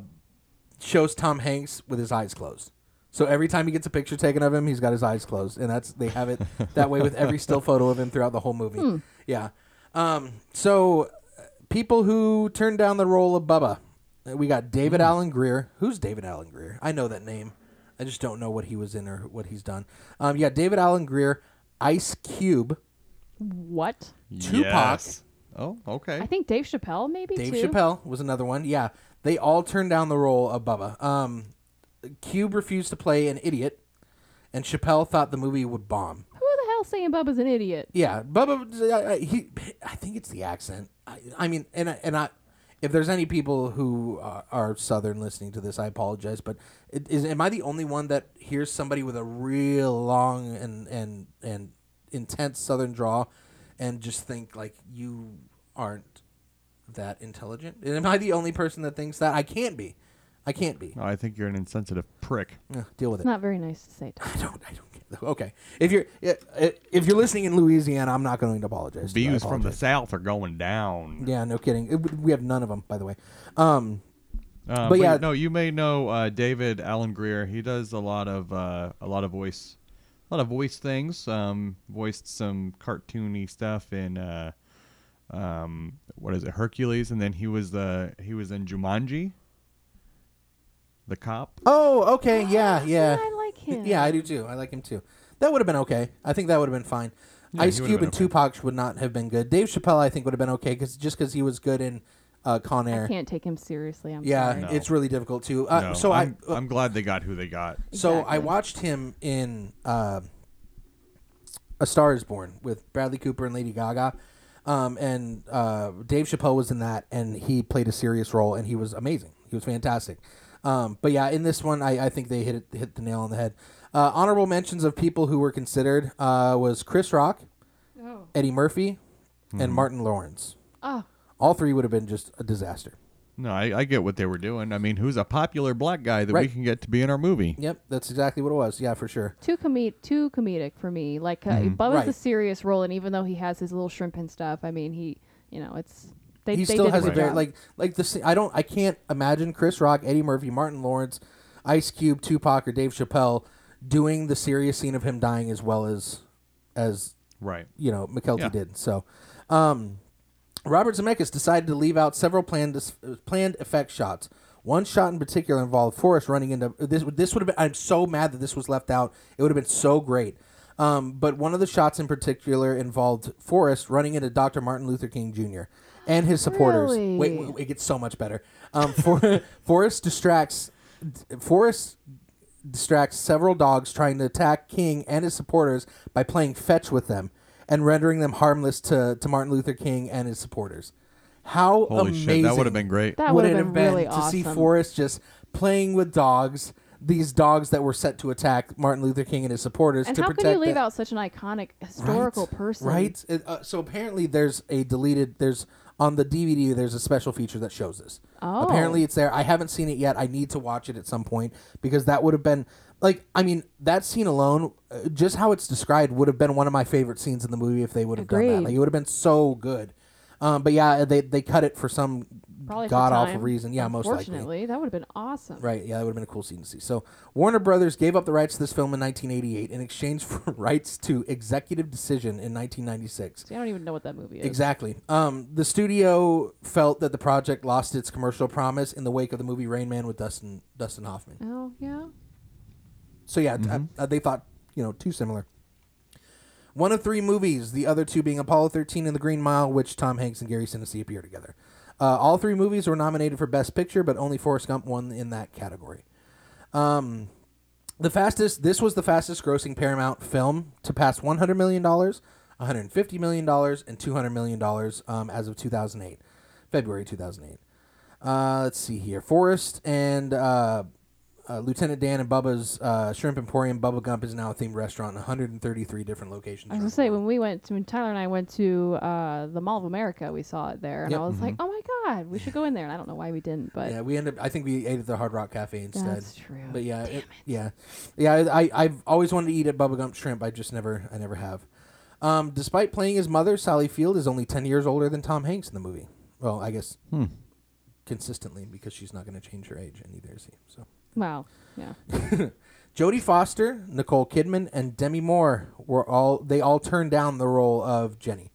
shows Tom Hanks with his eyes closed. So every time he gets a picture taken of him, he's got his eyes closed, and that's they have it that way with every still photo of him throughout the whole movie. Yeah. Um, so people who turned down the role of Bubba, we got David Alan Grier. Who's David Alan Grier? I know that name. I just don't know what he was in or what he's done. Um, yeah, David Alan Grier, Ice Cube, what? Tupac. Yes. Oh, okay. I think Dave Chappelle maybe Dave too. Chappelle was another one. Yeah, they all turned down the role of Bubba. Um, Cube refused to play an idiot, and Chappelle thought the movie would bomb. Who the hell saying Bubba's an idiot? Yeah, Bubba. I- I- He, I think it's the accent. I, I mean, and I, and I, if there's any people who uh, are Southern listening to this, I apologize. But it, is am I the only one that hears somebody with a real long and and and intense Southern draw, and just think like you aren't that intelligent? And am I the only person that thinks that? I can't be. I can't be. Oh, I think you're an insensitive prick. Ugh, deal with It's it. not very nice to say. Tom. I don't. I don't get. Okay, if you're if you're listening in Louisiana, I'm not going to apologize. to Views from the south are going down. Yeah, no kidding. It- we have none of them, by the way. Um, Uh, But yeah- no, you may know uh, David Alan Grier. He does a lot of uh, a lot of voice, a lot of voice things. Um, voiced some cartoony stuff in uh, um, what is it, Hercules, and then he was the he was in Jumanji. The cop. oh, okay, yeah, yeah, I like him. yeah. I do too. I like him too. That would have been okay. I think that would have been fine. Yeah, Ice Cube and okay. Tupac would not have been good. Dave Chappelle, I think, would have been okay because just because he was good in uh, Con I can't take him seriously. I'm Yeah, sorry. No. it's really difficult too. Uh, no, so I, I'm, I'm glad they got who they got. So I watched him in uh, A Star Is Born with Bradley Cooper and Lady Gaga. Um, and uh, Dave Chappelle was in that, and he played a serious role, and he was amazing. He was fantastic. Um, but yeah, in this one, I, I think they hit it, hit the nail on the head. Uh, honorable mentions of people who were considered uh, was Chris Rock, Oh. Eddie Murphy, and Martin Lawrence. Oh. All three would have been just a disaster. No, I, I get what they were doing. I mean, who's a popular black guy that we Right. can get to be in our movie? Yep, that's exactly what it was. Yeah, for sure. Too comed too comedic for me. Like uh, Mm-hmm. Bubba's Right. a serious role, and even though he has his little shrimp and stuff, I mean, he, you know, it's they. he they still did has a their very job. like like the se- I don't I can't imagine Chris Rock, Eddie Murphy, Martin Lawrence, Ice Cube, Tupac, or Dave Chappelle doing the serious scene of him dying as well as as Right. you know Mykelti Yeah. did. So, um, Robert Zemeckis decided to leave out several planned planned effect shots. One shot in particular involved Forrest running into this. This would have been. I'm so mad that this was left out. It would have been so great. Um, but one of the shots in particular involved Forrest running into Dr. Martin Luther King Jr. and his supporters. Really? Wait, wait, it gets so much better. Um, For, Forrest distracts. Forrest distracts several dogs trying to attack King and his supporters by playing fetch with them and rendering them harmless to, to Martin Luther King and his supporters. How Holy amazing shit, that would have been great. that would would it have have been been really to awesome. see Forrest just playing with dogs, these dogs that were set to attack Martin Luther King and his supporters and to how protect can you leave the- out such an iconic historical Right, person? Right. It, uh, so apparently, there's a deleted. There's on the DVD. There's a special feature that shows this. Oh. Apparently, it's there. I haven't seen it yet. I need to watch it at some point because that would have been like. I mean, that scene alone, uh, just how it's described, would have been one of my favorite scenes in the movie if they would have done that. Agreed. Like it would have been so good. Um, but yeah, they they cut it for some Probably for god awful time. reason. Yeah, most likely. Unfortunately, that would have been awesome. Right, yeah, that would have been a cool scene to see. So, Warner Brothers gave up the rights to this film in 1988 in exchange for rights to Executive Decision in 1996. See, I don't even know what that movie is. Exactly. Um, the studio felt that the project lost its commercial promise in the wake of the movie Rain Man with Dustin Dustin Hoffman. Oh yeah. So yeah, t- uh, they thought you know too similar. One of three movies, the other two being Apollo 13 and The Green Mile, which Tom Hanks and Gary Sinise appear together. Uh, all three movies were nominated for Best Picture, but only Forrest Gump won in that category. Um, the fastest, this was the fastest grossing Paramount film to pass $100 million, $150 million, and $200 million um, as of 2008, February 2008. Uh, let's see here. Forrest and uh, uh, Lieutenant Dan and Bubba's uh, Shrimp Emporium, Bubba Gump is now a themed restaurant in 133 different locations. I was gonna say when we went to when Tyler and I went to uh, the Mall of America, we saw it there, and Yep. I was like, "Oh my god, we should go in there." And I don't know why we didn't, but yeah, we ended. Up, I think we ate at the Hard Rock Cafe instead. that's true. But yeah, Damn it- yeah, yeah. I, I I've always wanted to eat at Bubba Gump Shrimp. I just never I never have. Um, despite playing his mother, Sally Field is only ten years older than Tom Hanks in the movie. Well, I guess consistently because she's not going to change her age, and neither is he. So. Wow. Yeah. Jodie Foster, Nicole Kidman, and Demi Moore were all they all turned down the role of Jenny.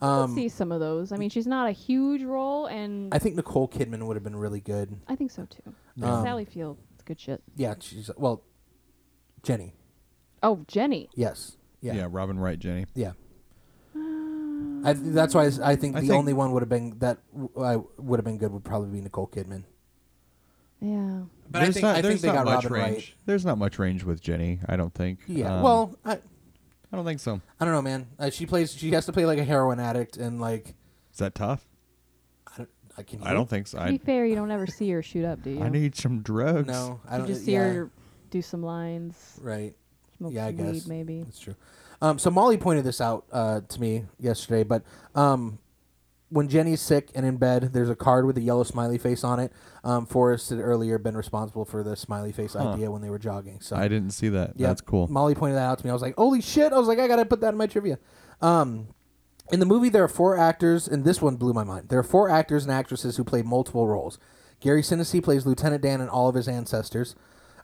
I Um, see some of those. I mean, she's not a huge role, and I I, think Nicole Kidman would have been really good. I think so too. Um, Sally Field, it's good shit. Yeah, she's well, Jenny. Oh, Jenny. Yes. Yeah. Yeah, Yeah. Robin Wright, Jenny. Yeah. I, that's why I s- I think I the think- only one would have been that w- I would have been good would probably be Nicole Kidman. Yeah. But I There's think not, I think they got much Robin range. right. There's not much range with Jenny. I don't think. Yeah. Um, well, I I don't think so. I don't know, man. Uh, she plays. She has to play like a heroin addict and like Is that tough? I don't. I can. I don't think so. To be fair, you don't ever see her shoot up, do you? I need some drugs. No, I don't. just see yeah, her do some lines, Right. smoke Yeah, I guess. weed, maybe. That's true. Um, so Molly pointed this out uh, to me yesterday, but um, when Jenny's sick and in bed, there's a card with a yellow smiley face on it. Um, Forrest had earlier been responsible for the smiley face Huh. idea when they were jogging. So I didn't see that. Yeah, That's cool. Molly pointed that out to me. I was like, "Holy shit!" I was like, "I gotta put that in my trivia." Um, in the movie, there are four actors, and this one blew my mind. There are four actors and actresses who play multiple roles. Gary Sinise plays Lieutenant Dan and all of his ancestors.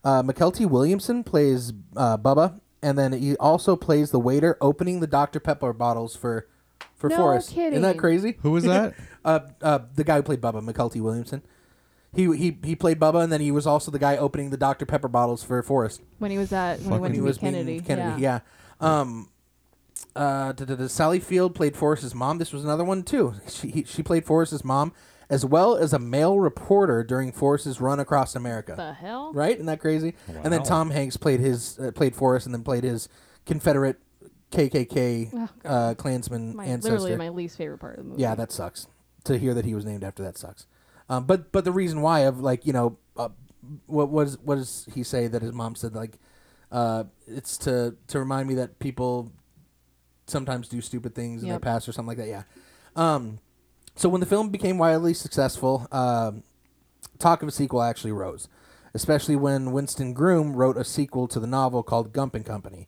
Uh, Mykelti Williamson plays uh, Bubba, and then he also plays the waiter opening the Dr Pepper bottles for for No Forrest. Isn't that crazy? Who was that? uh, uh, the guy who played Bubba, Mykelti Williamson. He, he he played Bubba, and then he was also the guy opening the Dr Pepper bottles for Forrest When he was at when he went to he meet was Kennedy. meeting Kennedy. yeah. Yeah. Um. Uh, da, da, da, Sally Field played Forrest's mom. This was another one too. She he, she played Forrest's mom, as well as a male reporter during Forrest's run across America. The hell? Right? Isn't that crazy? And then Tom Hanks played his uh, played Forrest, and then played his Confederate KKK Oh, uh, Klansman My, ancestor. literally my least favorite part of the movie. Yeah, that sucks. To hear that he was named after that sucks. Um, but but the reason why of like you know uh, what was what does he say that his mom said like uh, it's to to remind me that people sometimes do stupid things in their past or something like that. Yeah. Um, so when the film became wildly successful, um, talk of a sequel actually rose, especially when Winston Groom wrote a sequel to the novel called Gump and Company.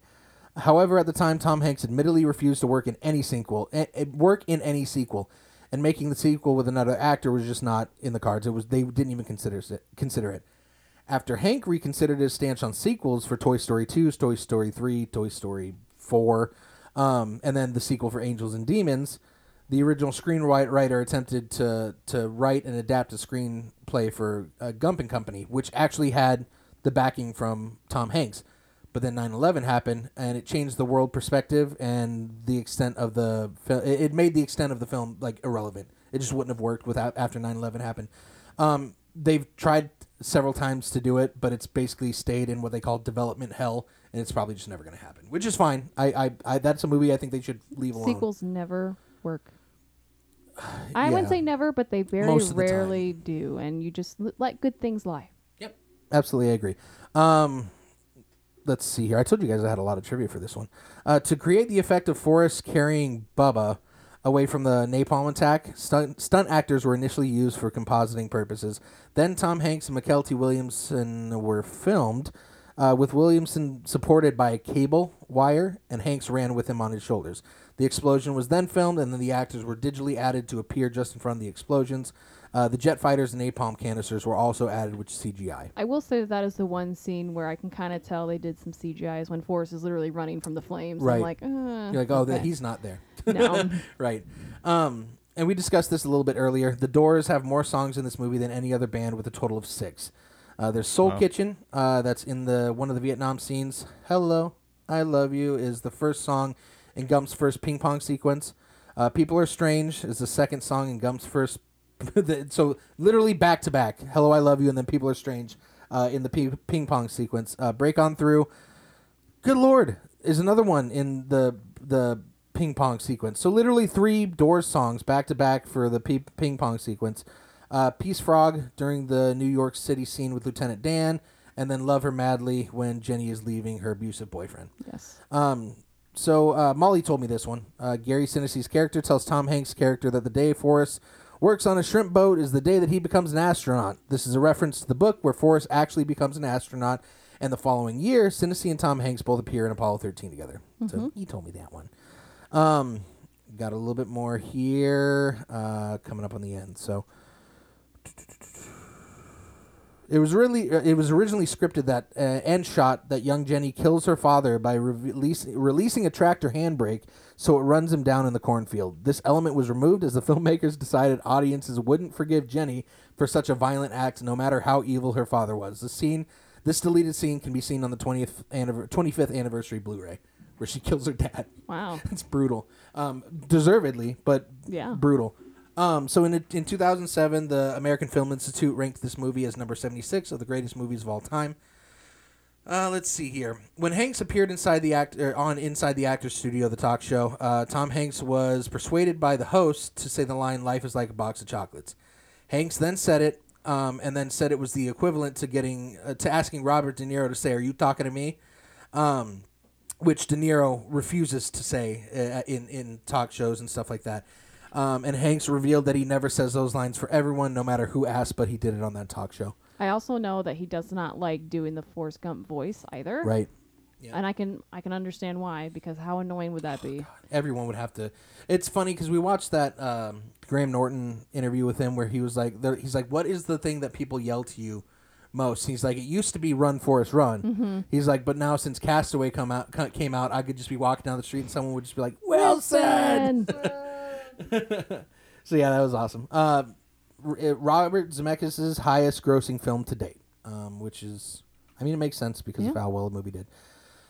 However, at the time, Tom Hanks admittedly refused to work in any sequel, eh, eh, work in any sequel, and making the sequel with another actor was just not in the cards. It was they didn't even consider it. Consider it. After Hank reconsidered his stance on sequels for Toy Story 2, Toy Story 3, Toy Story 4, um, and then the sequel for Angels and Demons, the original screenwriter attempted to to write and adapt a screenplay for uh, Gump and Company, which actually had the backing from Tom Hanks. But then 9/11 happened, and it changed the world perspective and the extent of the film. It made the extent of the film like irrelevant. It just wouldn't have worked without after 9/11 happened. Um, they've tried several times to do it, but it's basically stayed in what they call development hell, and it's probably just never going to happen, which is fine. I, I, I, that's a movie I think they should leave alone. Sequels never work. I Yeah. wouldn't say never, but they very of the rarely do, and you just l- let good things lie. Yep, absolutely, I agree. Um, let's see here. I told you guys I had a lot of trivia for this one. Uh, to create the effect of Forrest carrying Bubba away from the napalm attack, stunt, stunt actors were initially used for compositing purposes. Then Tom Hanks and Mykelti Williamson were filmed. uh, with Williamson supported by a cable wire, and Hanks ran with him on his shoulders. The explosion was then filmed, and then the actors were digitally added to appear just in front of the explosions. Uh, the jet fighters and napalm canisters were also added, which is CGI. I will say that, that is the one scene where I can kind of tell they did some CGI is when Forrest is literally running from the flames. Right. I'm like, uh, You're like, oh, okay. that he's not there. No. right. Um, and we discussed this a little bit earlier. The Doors have more songs in this movie than any other band, with a total of six. Uh, there's Soul Kitchen, uh, that's in the one of the Vietnam scenes. Hello, I love you is the first song in Gump's first ping pong sequence. Uh, People are strange is the second song in Gump's first. so literally back to back. Hello, I love you, and then People are strange uh, in the pi- ping pong sequence. Uh, Break on through. Good lord, is another one in the the ping pong sequence. So literally three Doors songs back to back for the ping pong sequence. Uh, Peace Frog during the New York City scene with Lieutenant Dan, and then Love Her Madly when Jenny is leaving her abusive boyfriend. yes. Um, so uh, Molly told me this one. Uh, Gary Sinise's character tells Tom Hanks' character that the day Forrest works on a shrimp boat is the day that he becomes an astronaut. This is a reference to the book where Forrest actually becomes an astronaut, and the following year, Sinise and Tom Hanks both appear in Apollo 13 together. So he told me that one. Um, got a little bit more here uh, coming up on the end. So it was really uh, it was originally scripted that uh, end shot that young Jenny kills her father by release, releasing a tractor handbrake so it runs him down in the cornfield. This element was removed as the filmmakers decided audiences wouldn't forgive Jenny for such a violent act no matter how evil her father was. The scene this deleted scene can be seen on the 20th anniver- 25th anniversary Blu-ray where she kills her dad. Wow. It's brutal. Um, deservedly, but Yeah. brutal. Um, so in in 2007, the American Film Institute ranked this movie as number 76 of the greatest movies of all time. Uh, let's see here. When Hanks appeared inside the act er, on Inside the Actors Studio, the talk show, uh, Tom Hanks was persuaded by the host to say the line "Life is like a box of chocolates." Hanks then said it, um, and then said it was the equivalent to getting uh, to asking Robert De Niro to say, "Are you talking to me?" Um, which De Niro refuses to say uh, in in talk shows and stuff like that. Um, and Hanks revealed that he never says those lines for everyone, no matter who asked, but he did it on that talk show. I also know that he does not like doing the Forrest Gump voice either. Right. Yeah. And I can I can understand why because how annoying would that be? Everyone would have to. It's funny because we watched that um, Graham Norton interview with him where he was like, there, he's like, what is the thing that people yell to you most? He's like, it used to be "Run Forrest Run." He's like, but now since Castaway come out co- came out, I could just be walking down the street and someone would just be like, "Well said." So yeah, that was awesome. Uh, Robert Zemeckis' highest grossing film to date, um, which is, I mean, it makes sense because of how well the movie did.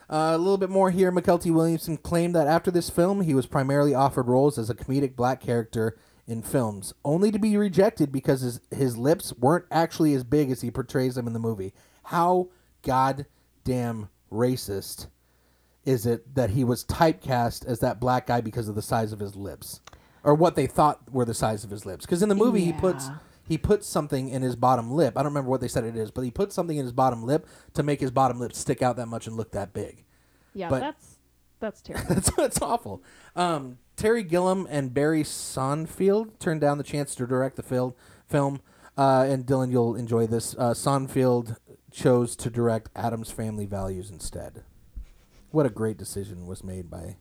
Uh, a little bit more here. Mykelti Williamson claimed that after this film, he was primarily offered roles as a comedic black character in films, only to be rejected because his, his lips weren't actually as big as he portrays them in the movie. How goddamn racist is it that he was typecast as that black guy because of the size of his lips, or what they thought were the size of his lips? Because in the movie he puts he puts something in his bottom lip. I don't remember what they said it is, but he put something in his bottom lip to make his bottom lip stick out that much and look that big. Yeah, But- that's that's terrible. That's that's awful. Um, Terry Gilliam and Barry Sonnenfeld turned down the chance to direct the fil- film. Uh, and Dylan, you'll enjoy this. Uh, Sonnenfeld chose to direct Addams Family Values instead. What a great decision was made by.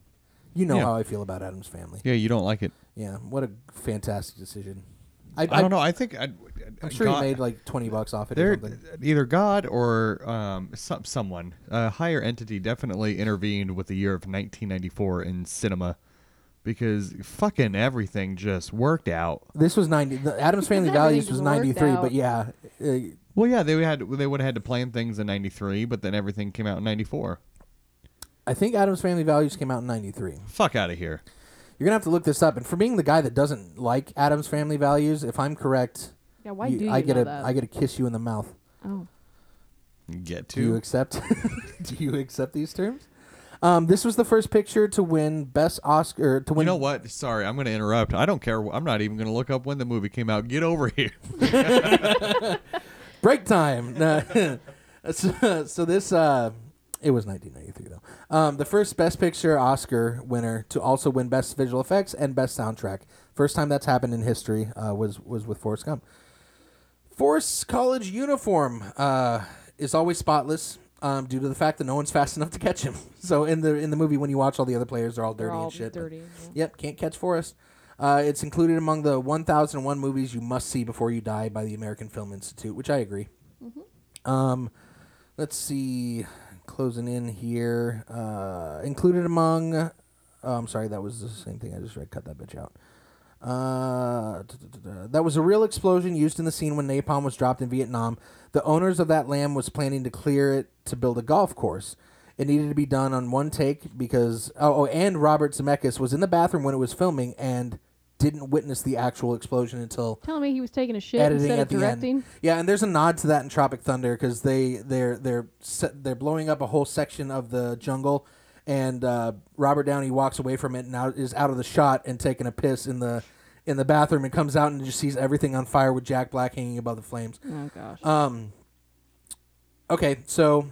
You know Yeah. how I feel about Addams Family. Yeah, you don't like it. Yeah, what a fantastic decision. I, I don't know. I think I, I'm sure God, he made like twenty bucks off it or something. either God or um, some, someone, a higher entity, definitely intervened with the year of 1994 in cinema because fucking everything just worked out. This was ninety. The Addams Family Values was ninety three, out. but yeah, uh, Well, yeah, they had they would have had to plan things in '93, but then everything came out in '94. I think Addams Family Values came out in ninety three. Fuck out of here. You're gonna have to look this up. And for being the guy that doesn't like Addams Family Values, if I'm correct, Yeah, why you- do you I get know a that? I get a kiss you in the mouth. oh, Get Do you to accept? do you accept these terms? Um, this was the first picture to win best Oscar to win. you know what? Sorry, I'm going to interrupt. I don't care. I'm not even going to look up when the movie came out. Get over here. break time. No. so, so this uh, it was 1993 though. Um, the first Best Picture Oscar winner to also win Best Visual Effects and Best Soundtrack. First time that's happened in history uh, was was with Forrest Gump. Forrest's college uniform uh, is always spotless. um, due to the fact that no one's fast enough to catch him. So in the in the movie, when you watch all the other players, they're all dirty all and shit. dirty. yeah. Yep, can't catch Forrest. Uh, it's included among the 1001 movies you must see before you die by the American Film Institute, which I agree. Um, let's see, closing in here. Uh, included among. Oh, I'm sorry, that was the same thing I just read. Cut that bitch out. Uh, that was a real explosion used in the scene when napalm was dropped in Vietnam. The owners of that land was planning to clear it to build a golf course. It needed to be done on one take because oh, oh and Robert Zemeckis was in the bathroom when it was filming and didn't witness the actual explosion until Telling me he was taking a shit editing instead at of the directing. end. Yeah, and there's a nod to that in Tropic Thunder because they they're they're they're blowing up a whole section of the jungle, and uh, Robert Downey walks away from it and out, is out of the shot and taking a piss in the in the bathroom and comes out and just sees everything on fire with Jack Black hanging above the flames. Oh gosh. Um. Okay, so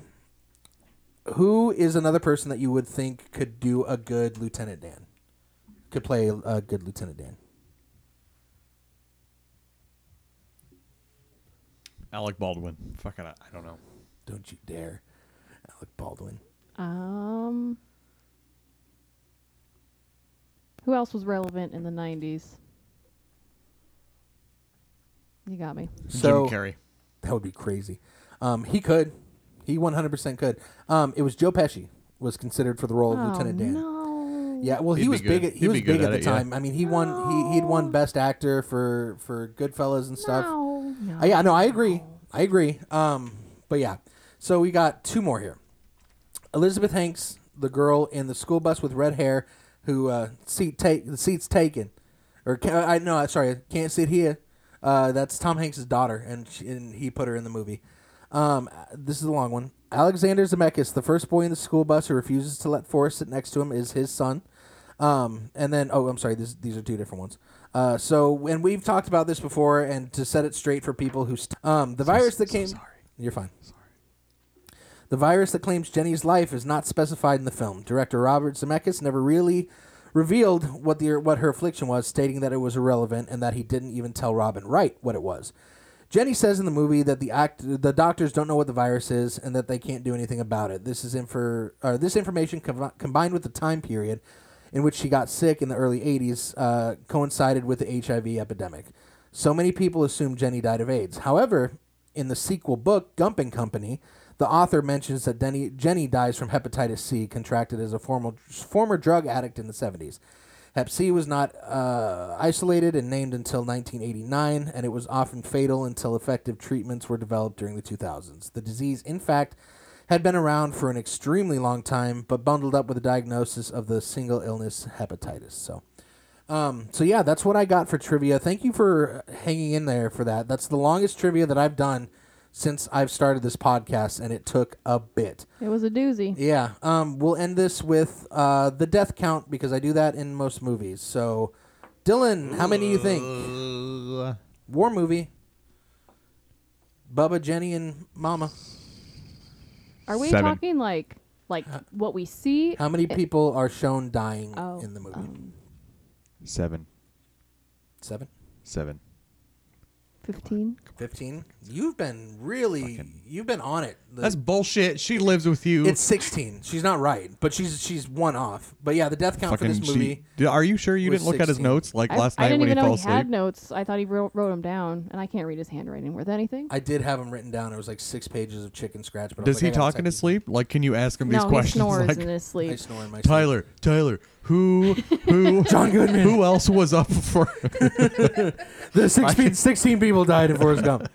who is another person that you would think could do a good Lieutenant Dan? Could play a, a good Lieutenant Dan. Alec Baldwin. Fucking, I I don't know. Don't you dare, Alec Baldwin. Um. Who else was relevant in the '90s? You got me. So Jim Carrey. that would be crazy. Um, he could, he one hundred percent could. Um, it was Joe Pesci was considered for the role of oh, Lieutenant Dan. No. Yeah, well, he He'd be was big. At, he He'd was big at at the it, yeah. time. I mean, he won. He he'd won Best Actor for for Goodfellas and stuff. No. no. Uh, yeah, no, I agree. I agree. Um, but yeah, so we got two more here. Elizabeth Hanks, the girl in the school bus with red hair, who uh, seat take the seat's taken, or can, I no, sorry, I can't sit here. Uh, that's Tom Hanks' daughter, and, she, and he put her in the movie. Um, this is a long one. Alexander Zemeckis, the first boy in the school bus who refuses to let Forrest sit next to him, is his son. Um, and then, oh, I'm sorry, this, these are two different ones. Uh, so, and we've talked about this before, and to set it straight for people who, st- um, the virus that came, Sorry. you're fine. Sorry. The virus that claims Jenny's life is not specified in the film. Director Robert Zemeckis never really revealed what the what her affliction was, stating that it was irrelevant and that he didn't even tell Robin Wright what it was. Jenny says in the movie that the act the doctors don't know what the virus is and that they can't do anything about it. This is infor, or this information com- combined with the time period in which she got sick in the early 80s uh, coincided with the HIV epidemic. So many people assume Jenny died of AIDS. However, in the sequel book, Gump and Company, the author mentions that Denny, Jenny dies from hepatitis C, contracted as a former, former drug addict in the 70s. Hep C was not uh, isolated and named until 1989, and it was often fatal until effective treatments were developed during the 2000s. The disease, in fact, had been around for an extremely long time, but bundled up with the diagnosis of the single illness hepatitis. So, um, so yeah, that's what I got for trivia. Thank you for hanging in there for that. That's the longest trivia that I've done since I've started this podcast, and it took a bit. It was a doozy. Yeah. Um, we'll end this with uh, the death count because I do that in most movies. So, Dylan, how many do you think? Uh, War movie. Bubba, Jenny, and Mama. Are we Seven. talking like like what we see? How many people are shown dying Oh, in the movie? um, seven. Seven? Seven. Fifteen. 15? You've been really, you've been on it. The- That's bullshit. She lives with you. it's 16. She's not right, but she's she's one off. But yeah, the death count for fucking. this movie. She, Did- are you sure you was didn't look at his 16. notes like I, last I night didn't when he even fell know he asleep? had notes. I thought he wrote, wrote them down, and I can't read his handwriting worth anything. I did have them written down. It was like six pages of chicken scratch. But I was Does like, he I gotta talk in his type sleep? Like, can you ask him these no, he questions? snores like, in his these. I sleep. snore in my sleep. Tyler, Tyler, who, who, John Goodman. who else was up for? The 16, 16 people died in Forrest Gump.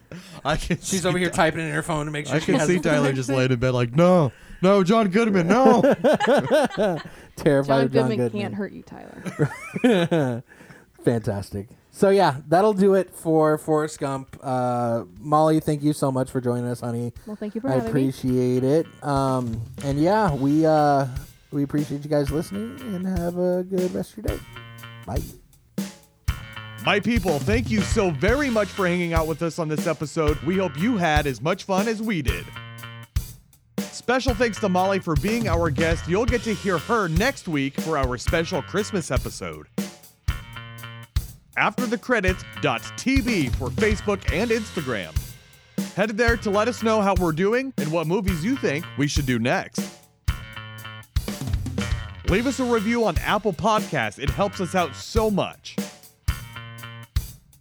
I can. She's see, over here typing in her phone to make sure I she can has see Tyler just laying in bed like, no, no, John Goodman, no. terrified John of John Goodman, Goodman. can't hurt you, Tyler. Fantastic. So yeah, that'll do it for Forrest Gump. Uh, Molly, thank you so much for joining us, honey. well, thank you for I having me. I appreciate it. Um, and yeah, we uh, we appreciate you guys listening, and have a good rest of your day. Bye. My people, thank you so very much for hanging out with us on this episode. We hope you had as much fun as we did. Special thanks to Molly for being our guest. You'll get to hear her next week for our special Christmas episode. After the credits.tv for Facebook and Instagram. Head there to let us know how we're doing and what movies you think we should do next. Leave us a review on Apple Podcasts, it helps us out so much.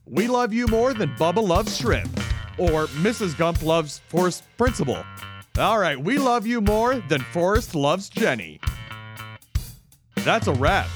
We love you more than Bubba loves shrimp, or Mrs. Gump loves Forrest Principal. All right, we love you more than Forrest loves Jenny. That's a wrap.